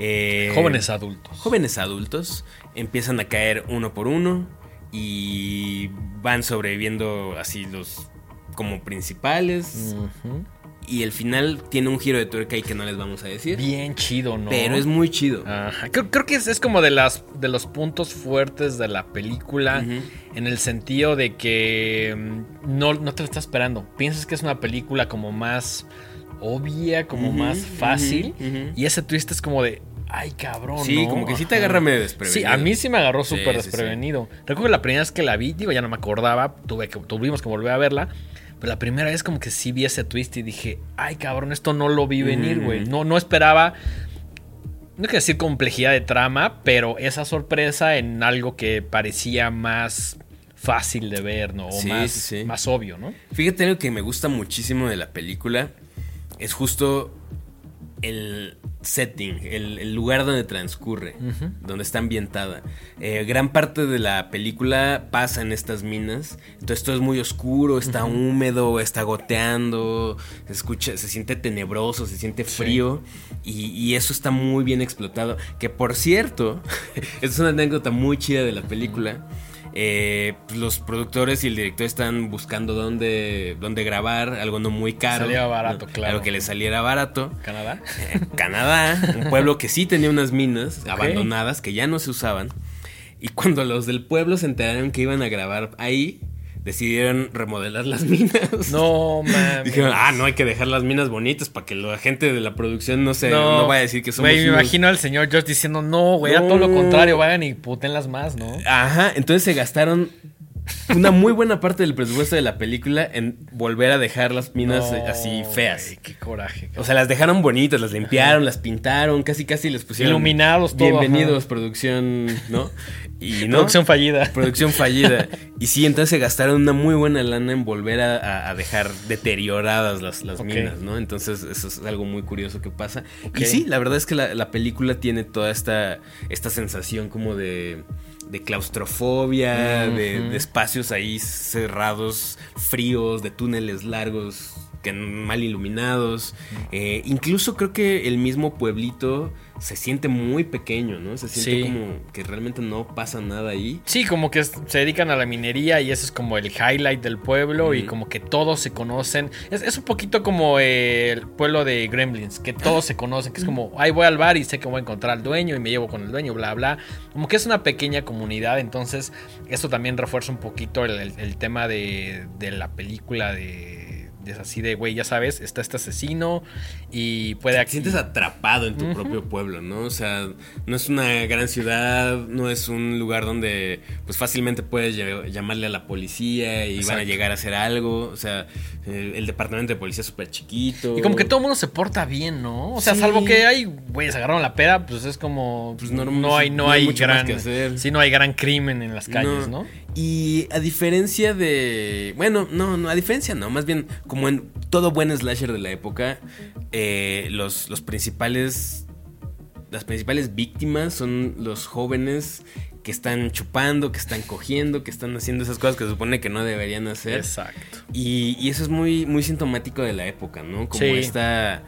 Eh, Jóvenes adultos. jóvenes adultos empiezan a caer uno por uno y van sobreviviendo así los como principales Ujú. Y el final tiene un giro de tuerca y que no les vamos a decir, Bien chido, ¿no? pero es muy chido. Ajá. Creo, creo que es, es como de las de los puntos fuertes de la película. En el sentido de que mm, no, no te lo estás esperando. Piensas que es una película como más obvia, como más fácil. Y ese twist es como de. Ay, cabrón. Sí, ¿no? como que sí te agarra medio desprevenido. Sí, a mí sí me agarró Sí, súper sí, sí. desprevenido. Recuerdo que la primera vez que la vi, digo, ya no me acordaba, tuve que, tuvimos que volver a verla. Pero la primera vez como que sí vi ese twist y dije, ay cabrón, esto no lo vi venir, güey. No, no esperaba, no quiero decir complejidad de trama, pero esa sorpresa en algo que parecía más fácil de ver, ¿no? O Sí, más, sí, más obvio, ¿no? Fíjate algo que me gusta muchísimo de la película es justo el setting, el, el lugar donde transcurre, donde está ambientada. Eh, gran parte de la película pasa en estas minas, entonces todo es muy oscuro, está húmedo, está goteando, se escucha, se siente tenebroso, se siente Sí. frío y, y eso está muy bien explotado. Que por cierto, *laughs* es una anécdota muy chida de la película. Eh, pues, los productores y el director están buscando dónde, dónde grabar, algo no muy caro. Salía barato, ¿no? claro. Algo que les saliera barato. Canadá. Eh, Canadá, un pueblo que sí tenía unas minas abandonadas que ya no se usaban. Y cuando los del pueblo se enteraron que iban a grabar ahí, decidieron remodelar las minas. No, mames. Dijeron, ah, no hay que dejar las minas bonitas para que la gente de la producción no se no, vaya a decir que somos Güey, me unos- imagino al señor George diciendo, no, güey, a todo lo No. contrario, vayan y putenlas más, ¿no? Ajá, entonces se gastaron una muy buena parte del presupuesto de la película en volver a dejar las minas No, así feas. güey, qué coraje. O sea, las dejaron bonitas, las limpiaron, las pintaron, casi casi les pusieron. Iluminados, todo, Bienvenidos, ajá. producción, ¿no? Y no. Producción fallida. Producción fallida. Y sí, entonces se gastaron una muy buena lana en volver a, dejar deterioradas las, las minas, ¿no? Entonces eso es algo muy curioso que pasa. Y sí, la verdad es que la, la película tiene toda esta, esta sensación como de, de claustrofobia, de, espacios ahí cerrados, fríos, de túneles largos que mal iluminados. Eh, incluso creo que el mismo pueblito se siente muy pequeño, ¿no? Se siente Sí. como que realmente no pasa nada ahí. Sí, como que se dedican a la minería y ese es como el highlight del pueblo y como que todos se conocen. Es, es un poquito como el pueblo de Gremlins, que todos se conocen, que es como, ay, voy al bar y sé que voy a encontrar al dueño y me llevo con el dueño, bla, bla. Como que es una pequeña comunidad, entonces esto también refuerza un poquito el, el- el tema de, de la película de... de así de, güey, ya sabes, está este asesino y puede... Te sientes atrapado en tu propio pueblo, ¿no? O sea, no es una gran ciudad, no es un lugar donde pues fácilmente puedes ll- llamarle a la policía y van a llegar a hacer algo. O sea, el, el departamento de policía es súper chiquito. Y como que todo el mundo se porta bien, ¿no? O sea, Sí. salvo que hay, güey, se agarraron la peda, pues es como. Pues no, no- hay, no, no hay gran. que hacer. Sí, no hay gran crimen en las calles, ¿no? Y a diferencia de. Bueno, no, no, a diferencia no. Más bien, como en todo buen slasher de la época, eh, los, los principales. Las principales víctimas son los jóvenes que están chupando, que están cogiendo, que están haciendo esas cosas que se supone que no deberían hacer. Exacto. Y, y eso es muy, muy sintomático de la época, ¿no? Como Sí. esta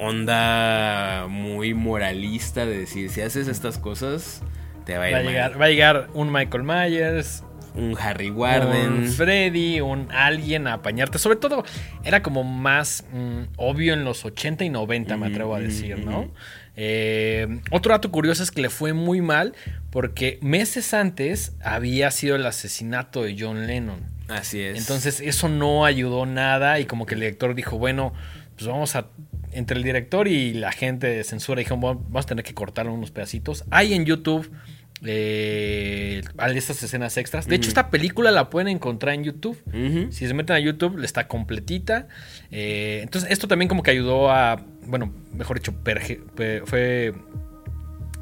onda muy moralista de decir, si haces estas cosas, te va a ir Va a, mal. llegar, va a llegar un Michael Myers, Un Harry Warden. un Freddy, un alguien a apañarte. Sobre todo, era como más mm, obvio en los 80 y 90, me atrevo a decir, ¿no? Eh, otro dato curioso es que le fue muy mal porque meses antes había sido el asesinato de John Lennon. Así es. Entonces eso no ayudó nada y como que el director dijo, bueno, pues vamos a entre el director y la gente de censura dijeron, "Bueno, vamos a tener que cortar unos pedacitos. Hay en YouTube eh, estas escenas extras. De hecho, esta película la pueden encontrar en YouTube. Si se meten a YouTube, está completita. Eh, entonces, esto también como que ayudó a, bueno, mejor dicho, perge- fue,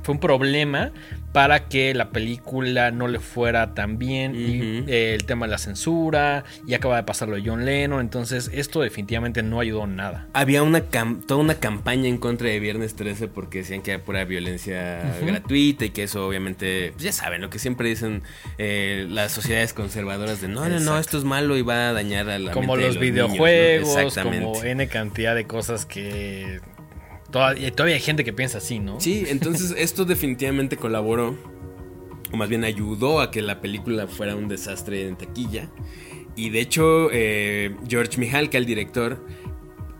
fue un problema para que la película no le fuera tan bien. Y eh, el tema de la censura, y acaba de pasar lo de John Lennon. Entonces, esto definitivamente no ayudó en nada. Había una toda una campaña en contra de Viernes 13 porque decían que era pura violencia gratuita y que eso obviamente, pues ya saben, lo que siempre dicen eh, las sociedades conservadoras de no, no, no, esto es malo y va a dañar a la como mente de los niños", ¿no? videojuegos, Exactamente. como N cantidad de cosas que... Todavía, todavía hay gente que piensa así, ¿no? Sí, *laughs* entonces esto definitivamente colaboró, o más bien ayudó a que la película fuera un desastre en taquilla. Y de hecho, eh, George Mihalka, el director,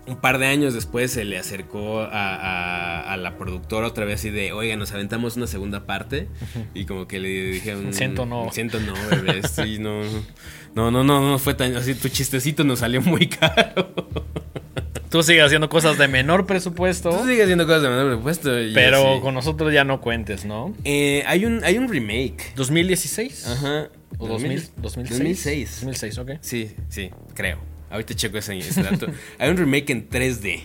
un par de años después se le acercó a, a- a la productora otra vez y de, oiga, nos aventamos una segunda parte. Y como que le dijeron... Siento no. Siento no, bebé, *laughs* sí, no... No, no, no, no fue tan... Así, tu chistecito nos salió muy *laughs* caro. Tú sigues haciendo cosas de menor presupuesto, Tú sigues haciendo cosas de menor presupuesto. y pero con nosotros ya no cuentes, ¿no? Eh, hay, un, hay un remake. ¿2016? Ajá. ¿O 2000, 2006? 2006. 2006, ok. Sí, sí, creo. Ahorita checo ese, ese dato. *laughs* Hay un remake en 3D.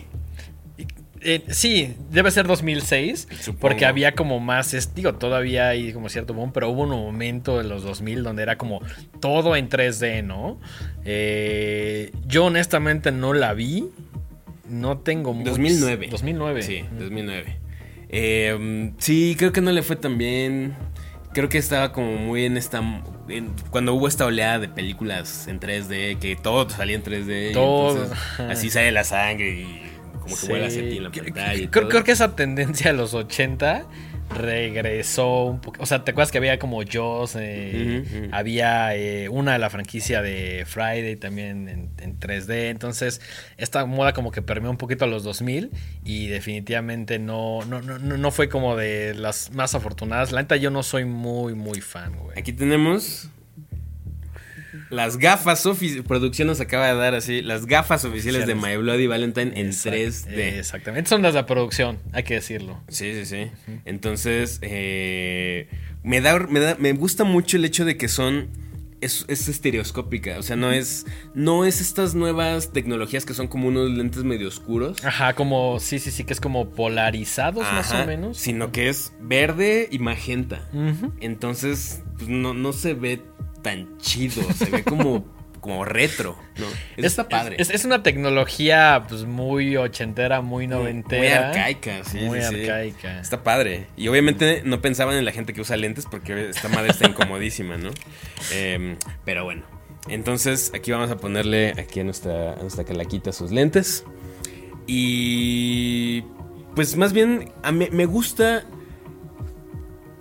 Eh, sí, debe ser 2006, Supongo. porque había como más, es- digo, todavía hay como cierto boom, pero hubo un momento de los 2000 donde era como todo en 3D, ¿no? Eh, yo honestamente no la vi, no tengo mucho- 2009. 2009. Sí, 2009. Eh, sí, creo que no le fue tan bien. Creo que estaba como muy en esta... en- cuando hubo esta oleada de películas en 3D, que todo salía en 3D. y Todo. entonces así sale la sangre y como que Sí. vuela hacia ti en la Creo- pantalla. y Creo, todo. creo que esa tendencia de los 80 regresó un poco. O sea, ¿te acuerdas que había como Jaws? eh. Había eh, una de la franquicia de Friday también en, en 3D. Entonces, esta moda como que permeó un poquito a los 2000 y definitivamente no, no, no, no no fue como de las más afortunadas. La neta, yo no soy muy, muy fan, güey. Aquí tenemos las gafas oficiales. Producción nos acaba de dar así. Las gafas oficiales de My Bloody Valentine en Exact- 3D. Exactamente. Son las de la producción, hay que decirlo. Sí, sí, sí. Entonces, eh, me, da, me, da- me gusta mucho el hecho de que son. Es, es estereoscópica. O sea, no es. No es estas nuevas tecnologías que son como unos lentes medio oscuros. Ajá, como, sí, sí, sí, que es como polarizados más o menos. Sino que es verde y magenta. Entonces, pues no, no se ve tan chido. Se ve como, como retro. está padre. Es, es una tecnología pues muy ochentera, muy noventera. Muy arcaica, sí. Muy sí, sí. arcaica. Está padre. Y obviamente no pensaban en la gente que usa lentes porque esta madre está incomodísima, ¿no? Em, pero bueno. Entonces aquí vamos a ponerle aquí a nuestra, a nuestra calaquita sus lentes. Y pues más bien a mí- me gusta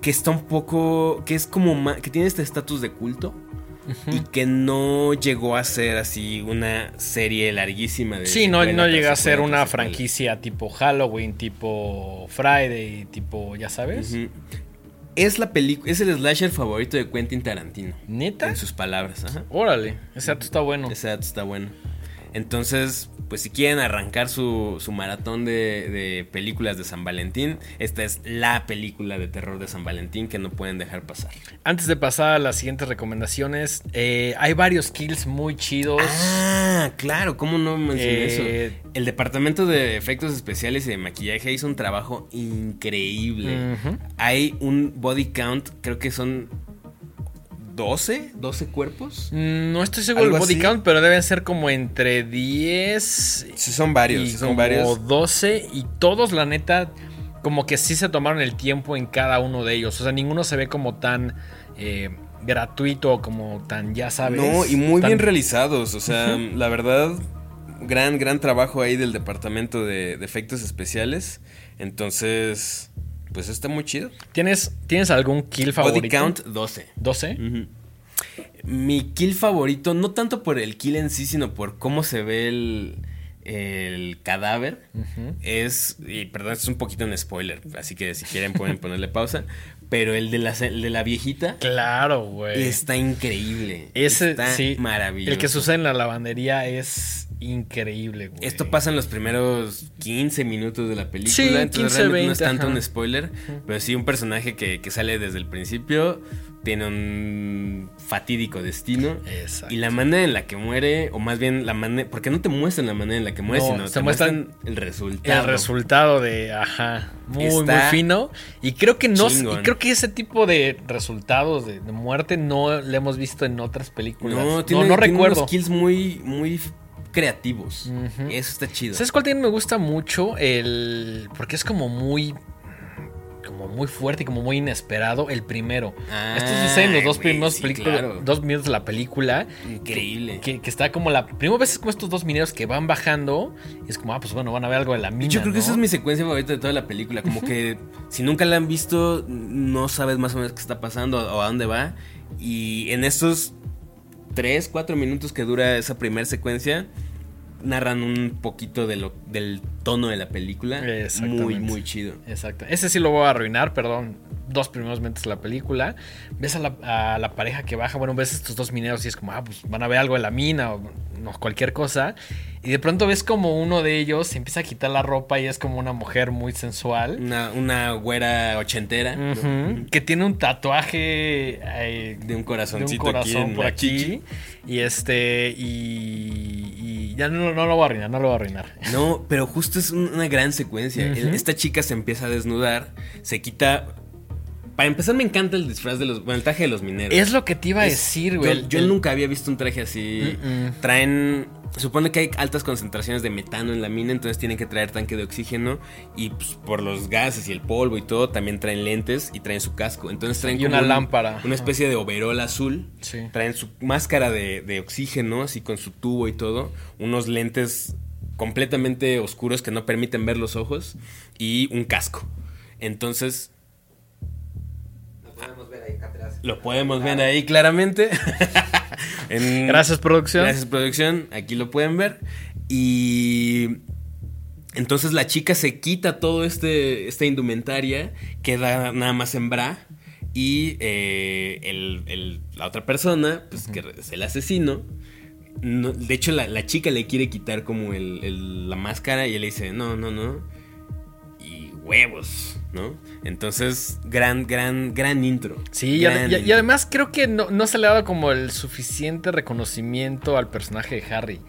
que está un poco, que es como, ma- que tiene este estatus de culto. Y que no llegó a ser así una serie larguísima de... Sí, no, no llega a ser una franquicia tipo Halloween, tipo Friday, tipo, ya sabes. Es la película, es el slasher favorito de Quentin Tarantino. ¿Neta? En sus palabras, ajá. Órale, ese dato está bueno. Ese dato está bueno. Entonces, pues si quieren arrancar su, su maratón de, de películas de San Valentín, esta es la película de terror de San Valentín que no pueden dejar pasar. Antes de pasar a las siguientes recomendaciones, eh, hay varios kills muy chidos. Ah, claro, ¿cómo no mencioné Eh, eso? El departamento de efectos especiales y de maquillaje hizo un trabajo increíble. Hay un body count, creo que son 12, 12 cuerpos. No estoy seguro del body así. count, pero deben ser como entre 10 Sí, son varios, y sí son como varios. 12 y todos la neta como que sí se tomaron el tiempo en cada uno de ellos. O sea, ninguno se ve como tan eh, gratuito, como tan, ya sabes. No, y muy tan- bien realizados. O sea, la verdad, gran, gran trabajo ahí del departamento de, de efectos especiales. Entonces, pues está muy chido. ¿Tienes, ¿Tienes algún kill favorito? Body count 12. 12. Ujú. Mi kill favorito, no tanto por el kill en sí, sino por cómo se ve el, el cadáver, es, y perdón, es un poquito un spoiler, así que si quieren pueden ponerle pausa, *laughs* pero el de la, el de la viejita Claro, güey. está increíble. Ese, está sí, maravilloso. El que sucede en la lavandería es increíble, güey. Esto pasa en los primeros 15 minutos de la película. Sí, entonces 15, realmente no 20, es tanto ajá. un spoiler. Pero sí un personaje que, que sale desde el principio. Tiene un fatídico destino. Exacto. Y la manera en la que muere, o más bien la manera. Porque no te muestran la manera en la que muere, No, sino se te muestran muestran el resultado. El resultado de, ajá, muy, Está muy fino. Y creo que no, y creo que ese tipo de resultados de, de muerte no lo hemos visto en otras películas. No, No, tiene, no tiene recuerdo. unos kills muy, muy creativos. Eso está chido. ¿Sabes cuál también me gusta mucho? El. Porque es como muy. Como muy fuerte y como muy inesperado. El primero. Ah, Esto sucede en los dos primeros sí, películas. claro. Dos minutos de la película. Increíble. Que, que está como la. Primera vez es como estos dos mineros que van bajando. Y es como, ah, pues bueno, van a ver algo de la mina. Yo creo que esa es mi secuencia favorita de toda la película. Como que si nunca la han visto, no sabes más o menos qué está pasando o a dónde va. Y en estos 3, 4 minutos que dura esa primera secuencia, narran un poquito de lo, del tono de la película. Muy, muy chido. Exacto. Ese sí lo voy a arruinar, perdón. Dos primeros momentos de la película. Ves a la, a la pareja que baja, bueno, ves estos dos mineros y es como, ah, pues van a ver algo de la mina o no, cualquier cosa. Y de pronto ves como uno de ellos se empieza a quitar la ropa y es como una mujer muy sensual. Una, una güera ochentera. Que tiene un tatuaje eh, De un de un corazoncito aquí corazón en por aquí. Y este. Y ya no, no lo voy a arruinar, no lo voy a arruinar. No, pero justo es un- una gran secuencia. Esta chica se empieza a desnudar, se quita. Para empezar, me encanta el disfraz de los. Bueno, el traje de los mineros. Es lo que te iba a Es- decir, güey. Yo, El- nunca había visto un traje así. Traen. Supone que hay altas concentraciones de metano en la mina, entonces tienen que traer tanque de oxígeno. Y pues, por los gases y el polvo y todo, también traen lentes y traen su casco. Entonces traen Y como una un- lámpara. Una especie de overol azul. Sí. Traen su máscara de, de oxígeno, así con su tubo y todo. Unos lentes completamente oscuros que no permiten ver los ojos. Y un casco. Entonces, lo podemos ver ahí claramente. *laughs* En- Gracias, producción. Gracias, producción. Aquí lo pueden ver. Y. Entonces la chica se quita todo este esta indumentaria, queda nada más en bra. Y eh, el- el- la otra persona, pues que es el asesino. no- de hecho, la, la chica le quiere quitar como el- el- la máscara y él le dice: No, no, no. Huevos, ¿no? Entonces, gran, gran, gran intro. Sí, y, Gran ade- y- y intro. además creo que no, no se le ha dado como el suficiente reconocimiento al personaje de Harry.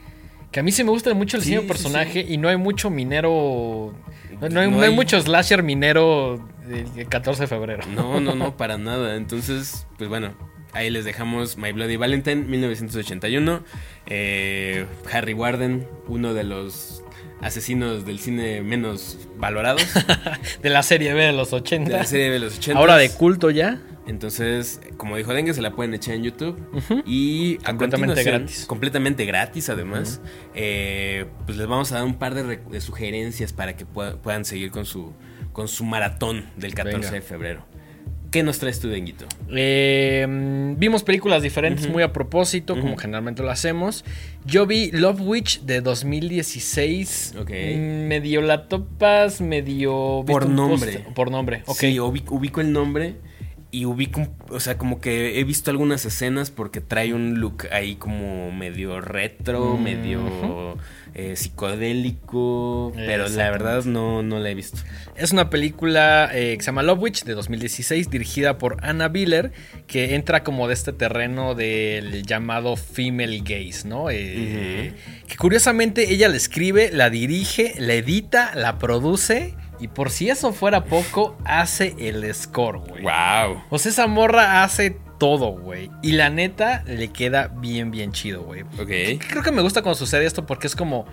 Que a mí sí me gusta mucho el Sí, diseño sí, de personaje y no hay mucho minero. No, no hay, No hay- mucho slasher minero del 14 de febrero. No, no, no, *laughs* para nada. Entonces, pues bueno, ahí les dejamos My Bloody Valentine, 1981. Eh, Harry Warden, uno de los asesinos del cine menos valorados *laughs* De la serie B de los 80. de la serie de los 80. Ahora de culto ya. Entonces, como dijo Dengue, se la pueden echar en YouTube. Y a Completamente gratis. Completamente gratis, además. eh, pues les vamos a dar un par de, de sugerencias para que pueda- puedan seguir con su, con su maratón del 14 Venga. de febrero. ¿Qué nos traes tú, Denguito? Eh, mm, vimos películas diferentes muy a propósito, como generalmente lo hacemos. Yo vi Love Witch de 2016. Ok. Mm, Medio la topas, medio. Por ¿viste un nombre. post? Por nombre, ok. Sí, ubico, ubico el nombre y ubico, o sea, como que he visto algunas escenas porque trae un look ahí como medio retro, Mm, medio eh, psicodélico, pero la verdad no, no la he visto. Es una película eh, que se llama Love Witch de 2016, dirigida por Anna Biller, que entra como de este terreno del llamado female gaze, ¿no? Eh, Que curiosamente ella la escribe, la dirige, la edita, la produce y por si eso fuera poco, hace el score, güey. ¡Wow! O sea, esa morra hace todo, güey. Y la neta le queda bien, bien chido, güey. Ok. Creo que me gusta cuando sucede esto porque es como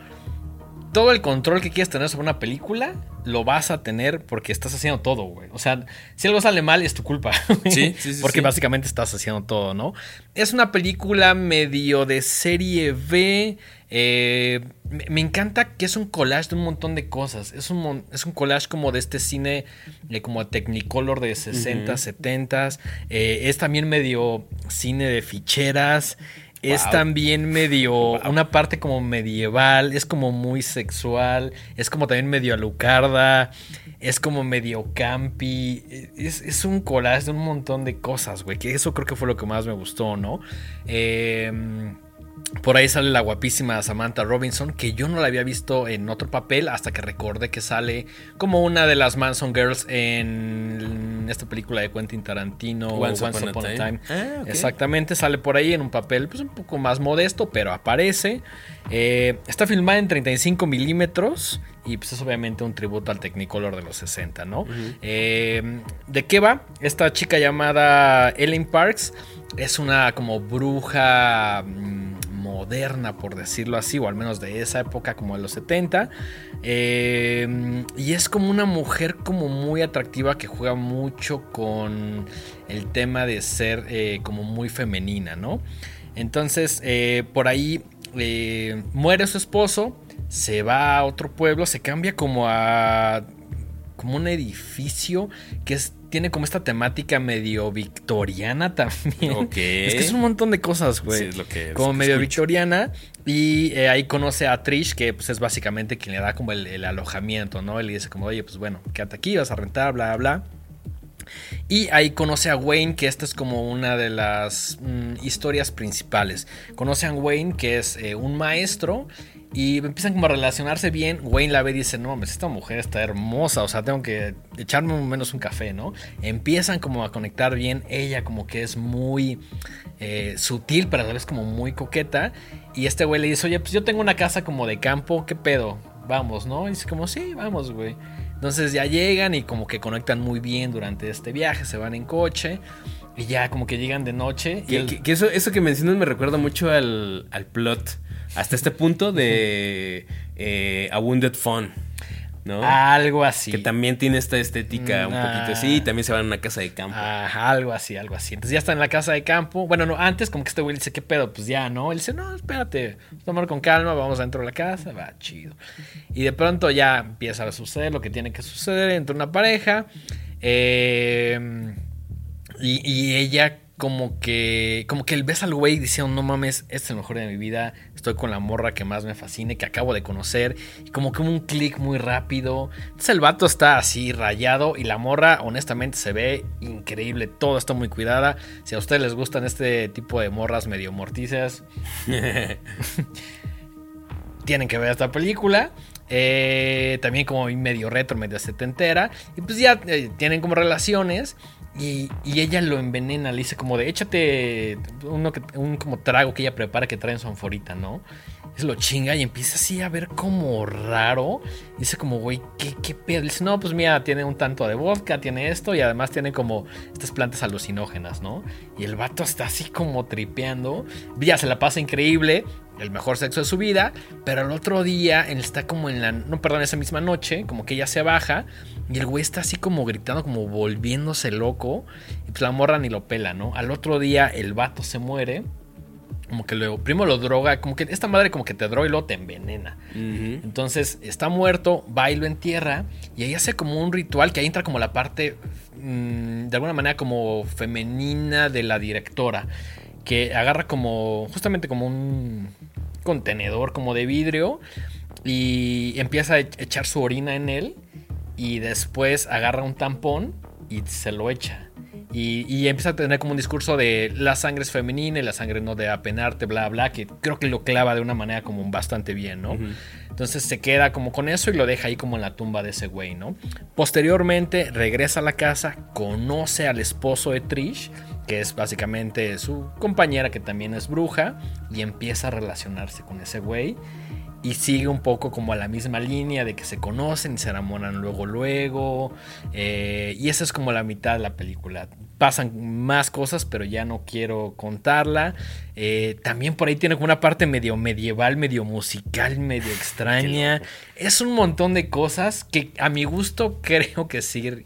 todo el control que quieres tener sobre una película lo vas a tener porque estás haciendo todo, güey. O sea, si algo sale mal es tu culpa. *laughs* Sí, sí, sí, Porque sí. básicamente estás haciendo todo, ¿no? Es una película medio de serie B. eh, me, encanta que es un collage de un montón de cosas. Es un, es un collage como de este cine, eh, como Technicolor de 60, Ujú. 70. eh, es también medio cine de ficheras. Es también medio una parte como medieval, es como muy sexual, es como también medio alucarda, es como medio campi, es, es un collage de un montón de cosas, güey, que eso creo que fue lo que más me gustó, ¿no? Eh, Por ahí sale la guapísima Samantha Robinson, que yo no la había visto en otro papel hasta que recordé que sale como una de las Manson Girls en esta película de Quentin Tarantino, Once Upon a Time. Ah. Exactamente, sale por ahí en un papel pues, un poco más modesto, pero aparece. Eh, está filmada en 35 milímetros y pues es obviamente un tributo al Technicolor de los 60, ¿no? Eh, ¿De qué va? Esta chica llamada Ellen Parks es una como bruja mm, moderna, por decirlo así, o al menos de esa época, como de los 70. Eh, y es como una mujer como muy atractiva que juega mucho con el tema de ser eh, como muy femenina, ¿no? Entonces, eh, por ahí eh, muere su esposo, se va a otro pueblo, se cambia como a como un edificio que es, tiene como esta temática medio victoriana también. Ok. Es que es un montón de cosas, güey. Sí, es lo que- como es que medio escucho. victoriana. Y eh, ahí conoce a Trish, que pues es básicamente quien le da como el, el alojamiento, ¿no? Él le dice como, oye, pues bueno, quédate aquí, vas a rentar, bla, bla, bla. Y ahí conoce a Wayne, que esta es como una de las mm, historias principales. Conoce a Wayne, que es eh, un maestro, y empiezan como a relacionarse bien. Wayne la ve y dice, no, mames, esta mujer está hermosa, o sea, tengo que echarme un- menos un café, ¿no? Empiezan como a conectar bien. Ella como que es muy eh, sutil, pero a la vez como muy coqueta. Y este güey le dice, oye, pues yo tengo una casa como de campo, ¿qué pedo? Vamos, ¿no? Y dice como, sí, vamos, güey. Entonces ya llegan y como que conectan muy bien durante este viaje, se van en coche y ya como que llegan de noche. Y Que, que eso, eso que mencionas me recuerda mucho al, al plot. Hasta este punto de eh, A Wounded Fawn. ¿No? algo así. Que también tiene esta estética un Mm, poquito ah. así. Y también se van a una casa de campo. Ajá, algo así, algo así. Entonces ya está en la casa de campo. Bueno, no, antes como que este güey dice, ¿qué pedo? Pues ya, ¿no? Él dice, no, espérate, tomar con calma, vamos adentro de la casa, va, chido. Y de pronto ya empieza a suceder lo que tiene que suceder entre una pareja. Eh, y, y ella como que, como que él ves al güey diciendo, no mames, este es el mejor de mi vida, estoy con la morra que más me fascine, que acabo de conocer, y como que un clic muy rápido. Entonces el vato está así rayado y la morra honestamente se ve increíble, todo está muy cuidada. Si a ustedes les gustan este tipo de morras medio mortíceas, *laughs* tienen que ver esta película. Eh, también como medio retro, medio setentera. Y pues ya eh, tienen como relaciones. Y, y ella lo envenena, le dice como de échate uno que, un como trago que ella prepara que trae en su anforita, ¿no? Es lo chinga y empieza así a ver como raro. Dice como, güey, ¿qué, ¿qué pedo? Le dice, no, pues mira, tiene un tanto de vodka, tiene esto y además tiene como estas plantas alucinógenas, ¿no? Y el vato está así como tripeando. Ya se la pasa increíble el mejor sexo de su vida, pero al otro día él está como en la, no, perdón, esa misma noche, como que ella se baja y el güey está así como gritando, como volviéndose loco, y pues la morra ni lo pela, ¿no? Al otro día el vato se muere, como que luego, primero lo droga, como que esta madre como que te droga y luego te envenena. Entonces está muerto, va y lo entierra y ahí hace como un ritual que ahí entra como la parte mm, de alguna manera como femenina de la directora que agarra como justamente como un contenedor como de vidrio y empieza a e- echar su orina en él y después agarra un tampón y se lo echa. Y, y empieza a tener como un discurso de la sangre es femenina y la sangre no de apenarte, bla, bla, que creo que lo clava de una manera como bastante bien, ¿no? Entonces se queda como con eso y lo deja ahí como en la tumba de ese güey, ¿no? Posteriormente regresa a la casa, conoce al esposo de Trish, que es básicamente su compañera que también es bruja, y empieza a relacionarse con ese güey. Y sigue un poco como a la misma línea de que se conocen y se enamoran luego, luego. eh, y esa es como la mitad de la película. Pasan más cosas, pero ya no quiero contarla. Eh, también por ahí tiene como una parte medio medieval, medio musical, medio extraña. Es un montón de cosas que a mi gusto *laughs* creo que sí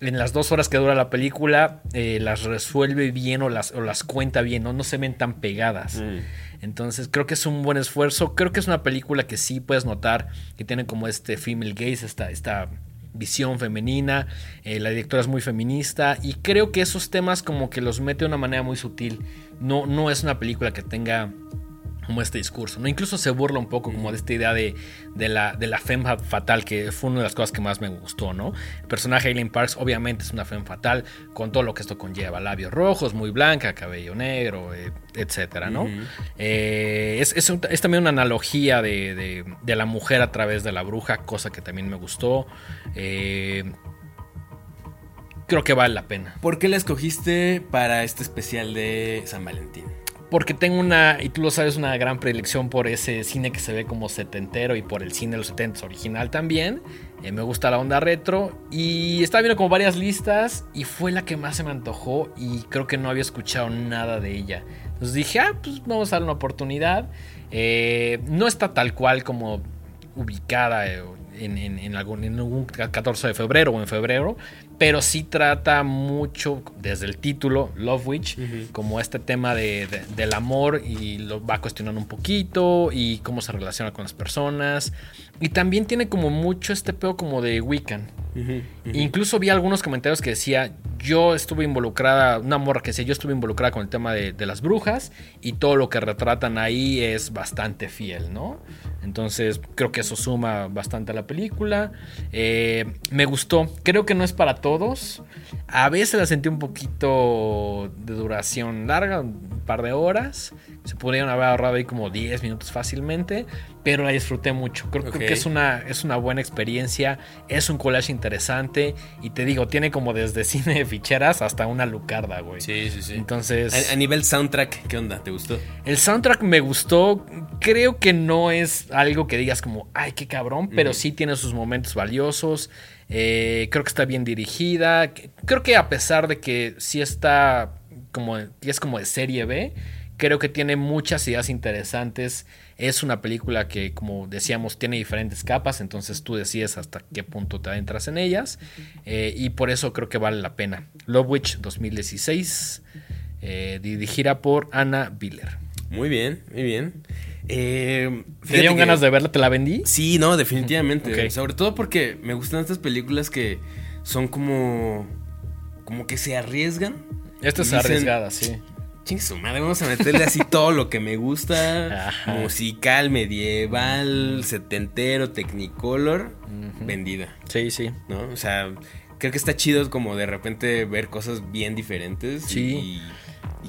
en las dos horas que dura la película eh, las resuelve bien o las, o las cuenta bien, ¿no? no se ven tan pegadas. Mm. Entonces creo que es un buen esfuerzo. Creo que es una película que sí puedes notar que tiene como este female gaze, esta, esta visión femenina. Eh, la directora es muy feminista y creo que esos temas como que los mete de una manera muy sutil. No, no es una película que tenga como este discurso, ¿no? Incluso se burla un poco como de esta idea de, de la, de la femme fatal, que fue una de las cosas que más me gustó, ¿no? El personaje Aileen Parks obviamente es una femme fatal, con todo lo que esto conlleva, labios rojos, muy blanca, cabello negro, eh, etcétera, ¿no? Eh, es, es, es, también una analogía de, de, de, la mujer a través de la bruja, cosa que también me gustó. Eh, creo que vale la pena. ¿Por qué la escogiste para este especial de San Valentín? Porque tengo una, y tú lo sabes, una gran predilección por ese cine que se ve como setentero y por el cine de los setentas original también. Eh, me gusta la onda retro y estaba viendo como varias listas y fue la que más se me antojó y creo que no había escuchado nada de ella. Entonces dije, ah, pues vamos a dar una oportunidad. Eh, no está tal cual como ubicada eh, en, algún, en, algún, 14 de febrero o en febrero, pero sí trata mucho desde el título Love Witch, uh -huh. como este tema de, de, del amor y lo va cuestionando un poquito y cómo se relaciona con las personas. Y también tiene como mucho este peo como de Wiccan. Uh -huh, uh -huh. Incluso vi algunos comentarios que decía, yo estuve involucrada, una morra que decía, yo estuve involucrada con el tema de, de las brujas y todo lo que retratan ahí es bastante fiel, ¿no? Entonces creo que eso suma bastante a la película. Eh, me gustó, creo que no es para todos. A veces la sentí un poquito de duración larga, un par de horas. Se podrían haber ahorrado ahí como 10 minutos fácilmente, pero la disfruté mucho. Creo, okay. creo, que es una, es una buena experiencia, es un collage interesante y te digo, tiene como desde *laughs* cine de ficheras hasta una lucarda, güey. Sí, sí, sí. Entonces... A, a, nivel soundtrack, ¿qué onda? ¿Te gustó? El soundtrack me gustó, creo que no es algo que digas como, ay, qué cabrón, pero sí tiene sus momentos valiosos. Eh, creo que está bien dirigida. Creo que a pesar de que sí está como, es como de serie B, creo que tiene muchas ideas interesantes. Es una película que, como decíamos, tiene diferentes capas, entonces tú decides hasta qué punto te adentras en ellas. Eh, y por eso creo que vale la pena. Love Witch 2016, eh, dirigida por Anna Biller. Muy bien, muy bien. Eh, ¿Te dieron ganas de verla? ¿Te la vendí? Sí, no, definitivamente. Okay. Sobre todo porque me gustan estas películas que son como. como que se arriesgan. Esta es arriesgada, sí. Ching su madre, vamos a meterle así *laughs* todo lo que me gusta. Ajá. Musical, medieval, setentero, technicolor. Uh -huh. Vendida. Sí, sí. ¿No? O sea, creo que está chido como de repente ver cosas bien diferentes. Sí. Y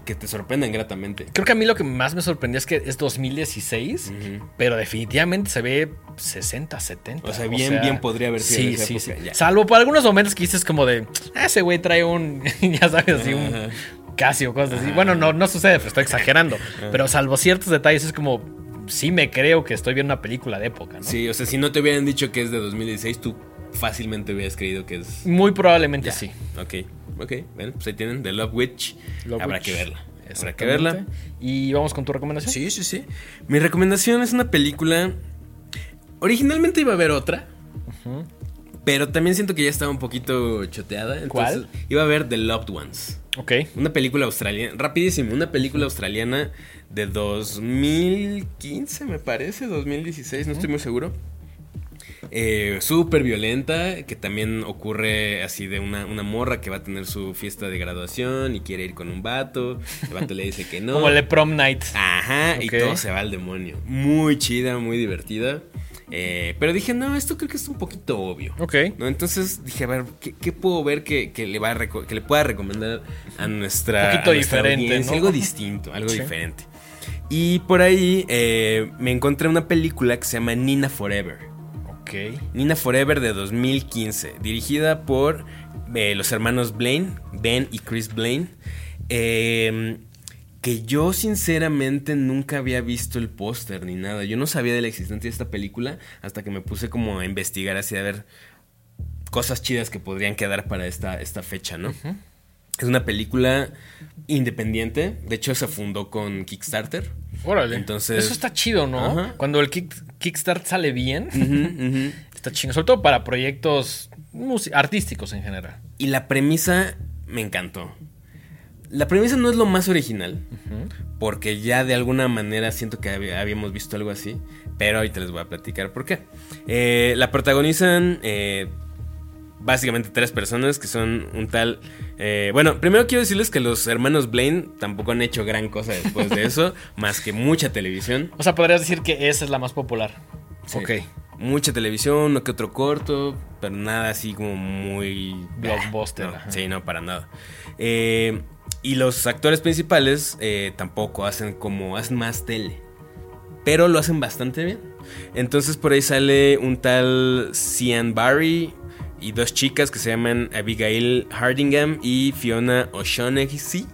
que te sorprendan gratamente. Creo que a mí lo que más me sorprendió es que es 2016, uh -huh. pero definitivamente se ve 60, 70. O sea, bien, o sea, bien podría haber sido sí, esa sí, época. Sí. Ya. Salvo por algunos momentos que dices como de, ah, ese güey trae un, *laughs* ya sabes, así un Casio, cosas así. Bueno, no, no sucede, pero estoy exagerando. *laughs* pero salvo ciertos detalles es como, sí me creo que estoy viendo una película de época, ¿no? Sí, o sea, si no te hubieran dicho que es de 2016, tú fácilmente hubieras creído que es... Muy probablemente ya. sí. Ok, ok. Bueno, pues ahí tienen The Love Witch. Love Habrá Witch. que verla. Habrá que verla. ¿Y vamos con tu recomendación? Sí, sí, sí. Mi recomendación es una película. Originalmente iba a haber otra. Uh -huh. Pero también siento que ya estaba un poquito choteada. ¿Cuál? Iba a ver The Loved Ones. Ok. Una película australiana. Rapidísimo. Una película australiana de 2015, me parece. 2016, no estoy muy seguro. Eh, Súper violenta, que también ocurre así de una, una, morra que va a tener su fiesta de graduación y quiere ir con un vato. El vato le dice que no. Como el prom night. Ajá, okay. y todo se va al demonio. Muy chida, muy divertida. Eh, pero dije, no, esto creo que es un poquito obvio. Ok. ¿no? Entonces dije, a ver, ¿qué, qué puedo ver que, que, le va a que le pueda recomendar a nuestra. Un poquito nuestra diferente, ¿no? Algo distinto, algo sí. diferente. Y por ahí eh, me encontré una película que se llama Nina Forever. Nina Forever de 2015, dirigida por eh, los hermanos Blaine, Ben y Chris Blaine. Eh, que yo sinceramente nunca había visto el póster ni nada. Yo no sabía de la existencia de esta película hasta que me puse como a investigar así a ver cosas chidas que podrían quedar para esta, esta fecha, ¿no? Uh -huh. Es una película independiente. De hecho, se fundó con Kickstarter. Órale. Entonces. Eso está chido, ¿no? Ajá. Cuando el kick, Kickstarter sale bien, uh -huh, uh -huh. está chido. Sobre todo para proyectos artísticos en general. Y la premisa me encantó. La premisa no es lo más original, uh -huh. porque ya de alguna manera siento que habíamos visto algo así, pero ahorita les voy a platicar por qué. Eh, la protagonizan eh, básicamente tres personas que son un tal... eh, bueno, primero quiero decirles que los hermanos Blaine tampoco han hecho gran cosa después de eso, *laughs* más que mucha televisión. O sea, podrías decir que esa es la más popular. Sí. Ok. Mucha televisión, uno que otro corto, pero nada así como muy... Blockbuster, No, sí, no, para nada. Eh, y los actores principales eh, tampoco hacen como... hacen más tele. Pero lo hacen bastante bien. Entonces por ahí sale un tal Cian Barry y dos chicas que se llaman Abigail Hardingham y Fiona O'Shaughnessy.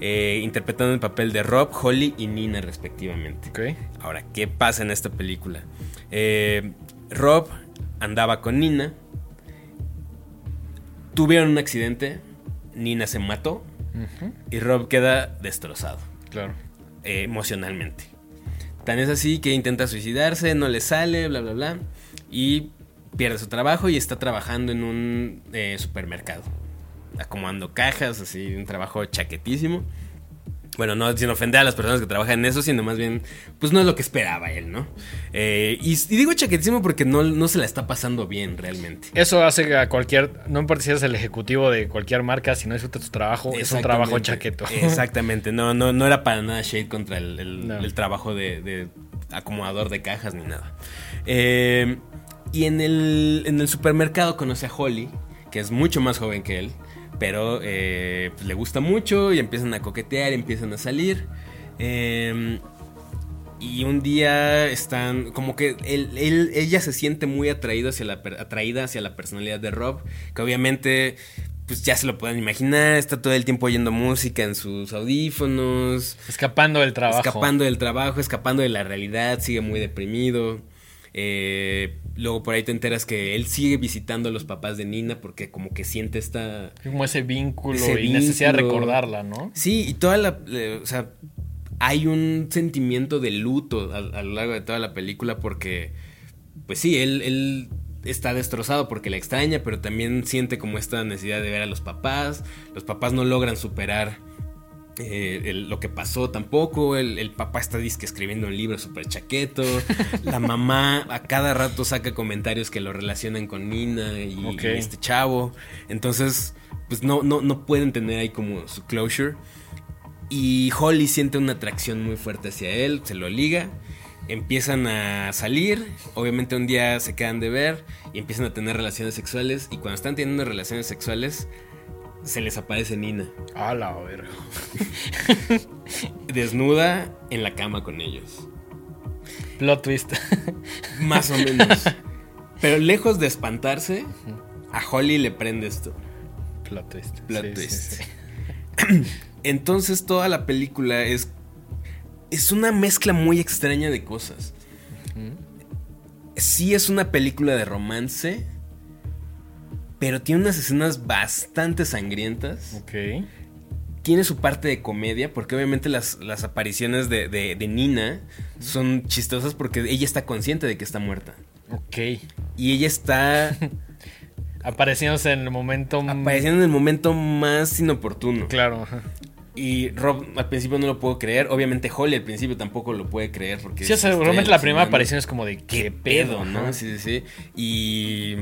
eh, interpretando el papel de Rob, Holly y Nina respectivamente. Ok. Ahora, ¿qué pasa en esta película? Eh, Rob andaba con Nina. Tuvieron un accidente. Nina se mató. Y Rob queda destrozado Claro. eh, emocionalmente. Tan es así que intenta suicidarse, no le sale, bla, bla, bla. Y pierde su trabajo y está trabajando en un eh, supermercado. Acomodando cajas, así, un trabajo chaquetísimo. Bueno, no sin ofender a las personas que trabajan en eso, sino más bien, pues no es lo que esperaba él, ¿no? Eh, y, y digo chaquetísimo porque no, no se la está pasando bien realmente. Eso hace a cualquier, no importa si eres el ejecutivo de cualquier marca, si no disfrutas tu trabajo, es un trabajo chaqueto. *laughs* *laughs* Exactamente, no, no, no era para nada shade contra el, el- No. el trabajo de, de acomodador de cajas ni nada. Eh, y en el, en el supermercado conoce a Holly, que es mucho más joven que él, pero eh, pues, le gusta mucho y empiezan a coquetear, empiezan a salir. Eh, y un día están como que él, él- ella se siente muy atraída hacia, la, atraída hacia la personalidad de Rob, que obviamente pues ya se lo pueden imaginar, está todo el tiempo oyendo música en sus audífonos, Escapando del trabajo. escapando del trabajo, escapando de la realidad, sigue muy deprimido. Eh, luego por ahí te enteras que él sigue visitando a los papás de Nina porque como que siente esta... Como ese vínculo Ese y necesidad de vínculo. recordarla, ¿no? Sí, y toda la... eh, o sea, hay un sentimiento de luto a, a lo largo de toda la película porque, pues sí, él, él está destrozado porque la extraña, pero también siente como esta necesidad de ver a los papás. Los papás no logran superar eh, el- lo que pasó tampoco. El, el papá está disque escribiendo un libro súper chaqueto. *laughs* La mamá a cada rato saca comentarios que lo relacionan con Nina y, y este chavo. Entonces, pues no, no, no pueden tener ahí como su closure. Y Holly siente una atracción muy fuerte hacia él, se lo liga. Empiezan a salir, obviamente un día se quedan de ver y empiezan a tener relaciones sexuales. Y cuando están teniendo relaciones sexuales, se les aparece Nina, A la verga. desnuda en la cama con ellos. Plot twist. Más o menos. *laughs* Pero lejos de espantarse, a Holly le prende esto. Plot twist. Plot Sí, twist. sí. *clears throat* Entonces toda la película es es una mezcla muy extraña de cosas. Sí es una película de romance, pero tiene unas escenas bastante sangrientas. Ok. Tiene su parte de comedia, porque obviamente las, las apariciones de, de- de Nina son chistosas porque ella está consciente de que está muerta. Ok. Y ella está *laughs* Apareciéndose en el momento. apareciendo en el momento más inoportuno. Claro. ajá. Y Rob al principio no lo puedo creer. Obviamente Holly al principio tampoco lo puede creer porque... Sí, o sea, estoy realmente la primera aparición es como de qué, pedo. ¿no? Sí, sí, sí. Y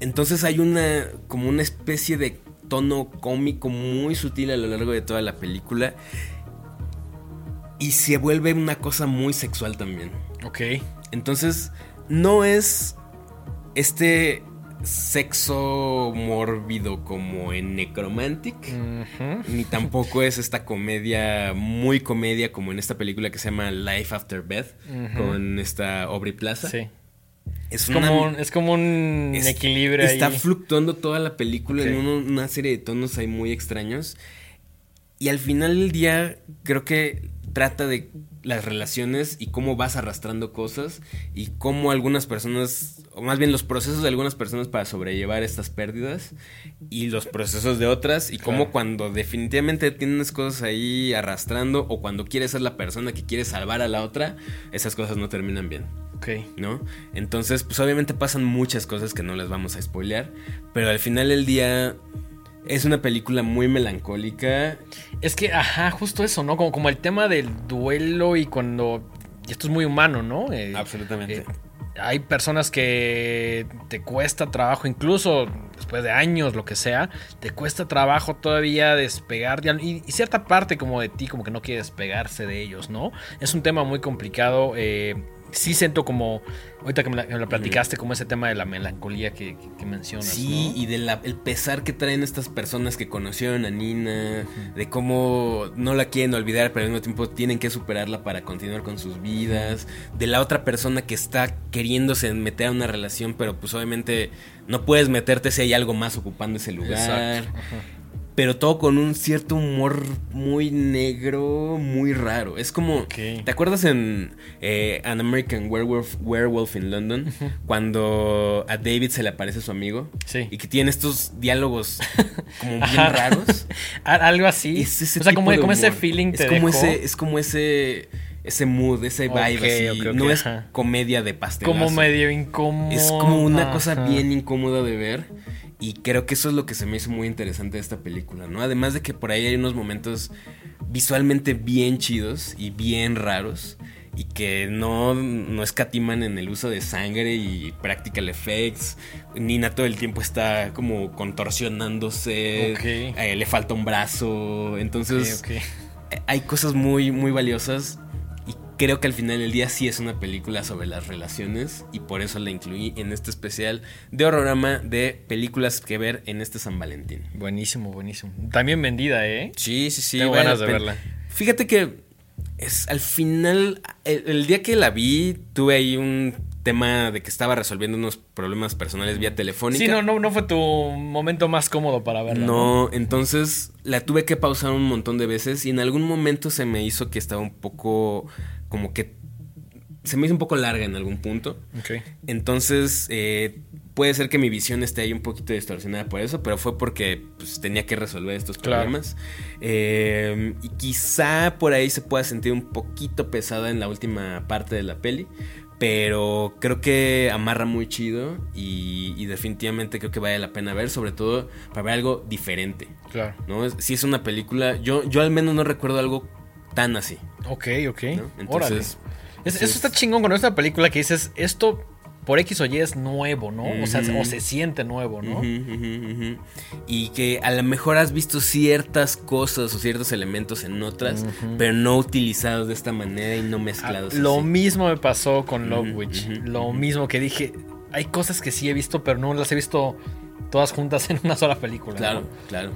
entonces hay una como una especie de tono cómico muy sutil a lo largo de toda la película y se vuelve una cosa muy sexual también. Ok. Entonces no es este sexo mórbido como en Necromantic. Ni tampoco es esta comedia, muy comedia como en esta película que se llama Life After Beth, Ujú. con esta Aubrey Plaza. Sí. Es, una- como, un- es como un es- equilibrio Está ahí. fluctuando toda la película en uno- una serie de tonos ahí muy extraños. Y al final del día, creo que trata de las relaciones y cómo vas arrastrando cosas y cómo algunas personas, o más bien los procesos de algunas personas para sobrellevar estas pérdidas y los procesos de otras y cómo Claro. cuando definitivamente tienes cosas ahí arrastrando o cuando quieres ser la persona que quiere salvar a la otra, esas cosas no terminan bien. Ok. ¿no? Entonces, pues obviamente pasan muchas cosas que no les vamos a spoilear, pero al final del día es una película muy melancólica. Es que, ajá, justo eso, ¿no? Como, como el tema del duelo y cuando. Y esto es muy humano, ¿no? Eh, Absolutamente. eh, hay personas que te cuesta trabajo, incluso después de años, lo que sea, te cuesta trabajo todavía despegar. Y, y cierta parte como de ti, como que no quiere despegarse de ellos, ¿no? Es un tema muy complicado. Eh, sí siento como, ahorita que me lo platicaste, como ese tema de la melancolía que, mencionas. Sí, y del el pesar que traen estas personas que conocieron a Nina, de cómo no la quieren olvidar, pero al mismo tiempo tienen que superarla para continuar con sus vidas, de la otra persona que está queriéndose meter a una relación, pero pues obviamente no puedes meterte si hay algo más ocupando ese lugar pero todo con un cierto humor muy negro, muy raro. Es como, ¿te acuerdas en eh, An American Werewolf, Werewolf in London? Cuando a David se le aparece su amigo. Sí. Y que tiene estos diálogos *laughs* como bien raros. *laughs* Algo así. o sea, como, ese feeling es como ese Es como ese ese mood, ese vibe así. no es comedia de pastel. Como medio incómodo. Es como una cosa bien incómoda de ver. Y creo que eso es lo que se me hizo muy interesante de esta película, ¿no? Además de que por ahí hay unos momentos visualmente bien chidos y bien raros y que no, no escatiman en el uso de sangre y practical effects. Nina todo el tiempo está como contorsionándose, eh, le falta un brazo, entonces hay cosas muy, muy valiosas creo que al final del día sí es una película sobre las relaciones y por eso la incluí en este especial de horrorama de películas que ver en este San Valentín. Buenísimo, buenísimo. También vendida, ¿eh? Sí, sí, sí. Tengo ganas de verla. Fíjate que es al final, el, día que la vi, tuve ahí un tema de que estaba resolviendo unos problemas personales vía telefónica. Sí, no, no, no fue tu momento más cómodo para verla. No, entonces la tuve que pausar un montón de veces y en algún momento se me hizo que estaba un poco como que se me hizo un poco larga en algún punto. Entonces, eh, puede ser que mi visión esté ahí un poquito distorsionada por eso, pero fue porque pues, tenía que resolver estos problemas. Eh, y quizá por ahí se pueda sentir un poquito pesada en la última parte de la peli. Pero creo que amarra muy chido y, definitivamente creo que vale la pena ver, sobre todo para ver algo diferente. Claro. ¿no? Si es una película, yo, yo al menos no recuerdo algo tan así. Ok, ok. Entonces, eso está chingón con esta película que dices, esto por X o Y es nuevo, ¿no? O sea, o se siente nuevo, ¿no? y que a lo mejor has visto ciertas cosas o ciertos elementos en otras, pero no utilizados de esta manera y no mezclados. Ah, lo mismo me pasó con Love Witch. Lo mismo que dije, hay cosas que sí he visto, pero no las he visto todas juntas en una sola película. Claro, claro.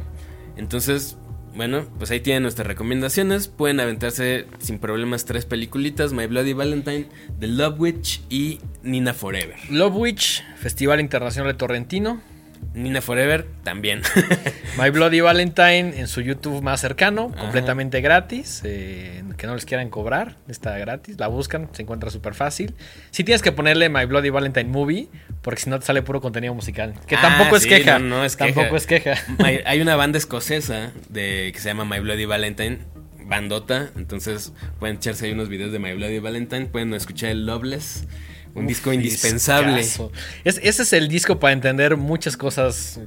Entonces, bueno, pues ahí tienen nuestras recomendaciones. Pueden aventarse sin problemas tres peliculitas: My Bloody Valentine, The Love Witch y Nina Forever. Love Witch, Festival Internacional de Torrentino. Nina Forever también. *laughs* My Bloody Valentine en su YouTube más cercano, completamente gratis. Eh, que no les quieran cobrar, está gratis. La buscan, se encuentra súper fácil. Si tienes que ponerle My Bloody Valentine Movie, porque si no te sale puro contenido musical. Que ah, tampoco es queja. No, es tampoco es queja. *laughs* hay una banda escocesa de, que se llama My Bloody Valentine bandota. Entonces pueden echarse ahí unos videos de My Bloody Valentine. Pueden escuchar el Loveless. Un disco indispensable. ese es el disco para entender muchas cosas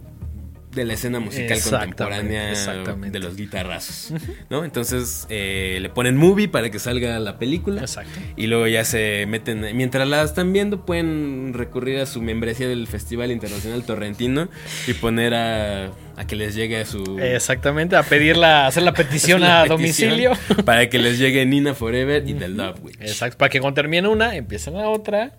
de la escena musical contemporánea de los guitarrazos, ¿no? Entonces eh, le ponen movie para que salga la película. Exacto. Y luego ya se meten, mientras la están viendo pueden recurrir a su membresía del Festival Internacional Torrentino y poner a, a que les llegue a su... Exactamente, a pedirla, hacer la *laughs* petición a domicilio. Para que les llegue Nina Forever y The Love Witch. Exacto, para que cuando termine una, empiecen la otra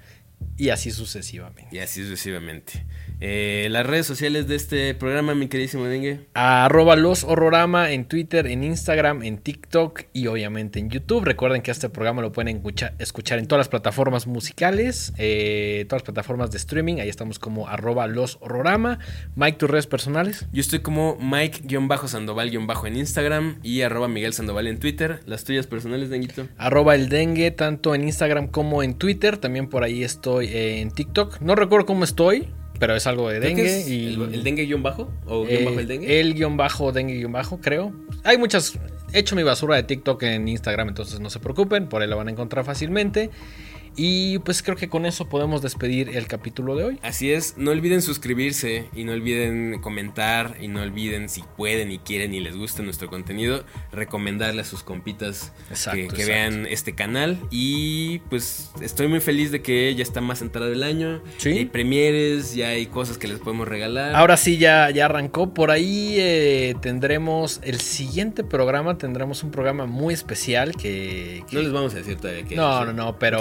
y así sucesivamente. Y así sucesivamente. Eh, las redes sociales de este programa, mi queridísimo Dengue. Arroba los horrorama en Twitter, en Instagram, en TikTok y obviamente en YouTube. Recuerden que este programa lo pueden escuchar, en todas las plataformas musicales, eh, todas las plataformas de streaming. Ahí estamos como arroba los horrorama. Mike, tus redes personales. Yo estoy como Mike-Sandoval- en Instagram y arroba Miguel Sandoval en Twitter. Las tuyas personales, Denguito. Arroba el Dengue, tanto en Instagram como en Twitter. También por ahí estoy en TikTok. No recuerdo cómo estoy pero es algo de dengue. y, ¿El, dengue guion bajo? ¿O guion bajo el dengue? El guion bajo, dengue guion bajo, creo. Hay muchas. He hecho mi basura de TikTok en Instagram, entonces no se preocupen, por ahí lo van a encontrar fácilmente. Y pues creo que con eso podemos despedir el capítulo de hoy. Así es, no olviden suscribirse y no olviden comentar y no olviden si pueden y quieren y les gusta nuestro contenido, recomendarle a sus compitas Exacto, que, vean este canal y pues estoy muy feliz de que ya está más entrado el año, Sí. hay premieres, ya hay cosas que les podemos regalar. Ahora sí, ya, ya arrancó. Por ahí eh, tendremos el siguiente programa. Tendremos un programa muy especial que. que- no les vamos a decir todavía que No, no, no, pero-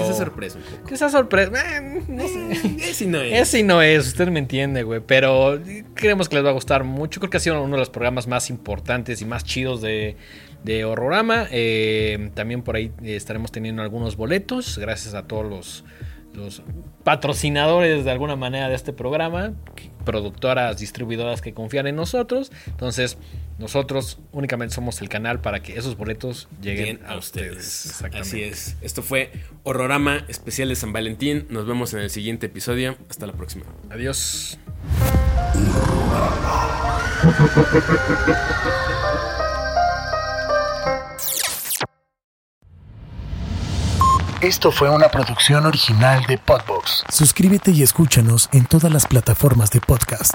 sorpresa un poco. que esa sorpresa. eh, no sé. No es. No es, usted me entiende, güey. Pero creemos que les va a gustar mucho. Creo que ha sido uno de los programas más importantes y más chidos de, de Horrorama. Eh, también por ahí eh, estaremos teniendo algunos boletos. Gracias a todos los, los patrocinadores de alguna manera de este programa. Productoras, distribuidoras que confían en nosotros. Entonces, nosotros únicamente somos el canal para que esos boletos lleguen a ustedes. Exactamente. Así es. Esto fue Horrorama especial de San Valentín. Nos vemos en el siguiente episodio. Hasta la próxima. Adiós. *laughs* Esto fue una producción original de Podbox. Suscríbete y escúchanos en todas las plataformas de podcast.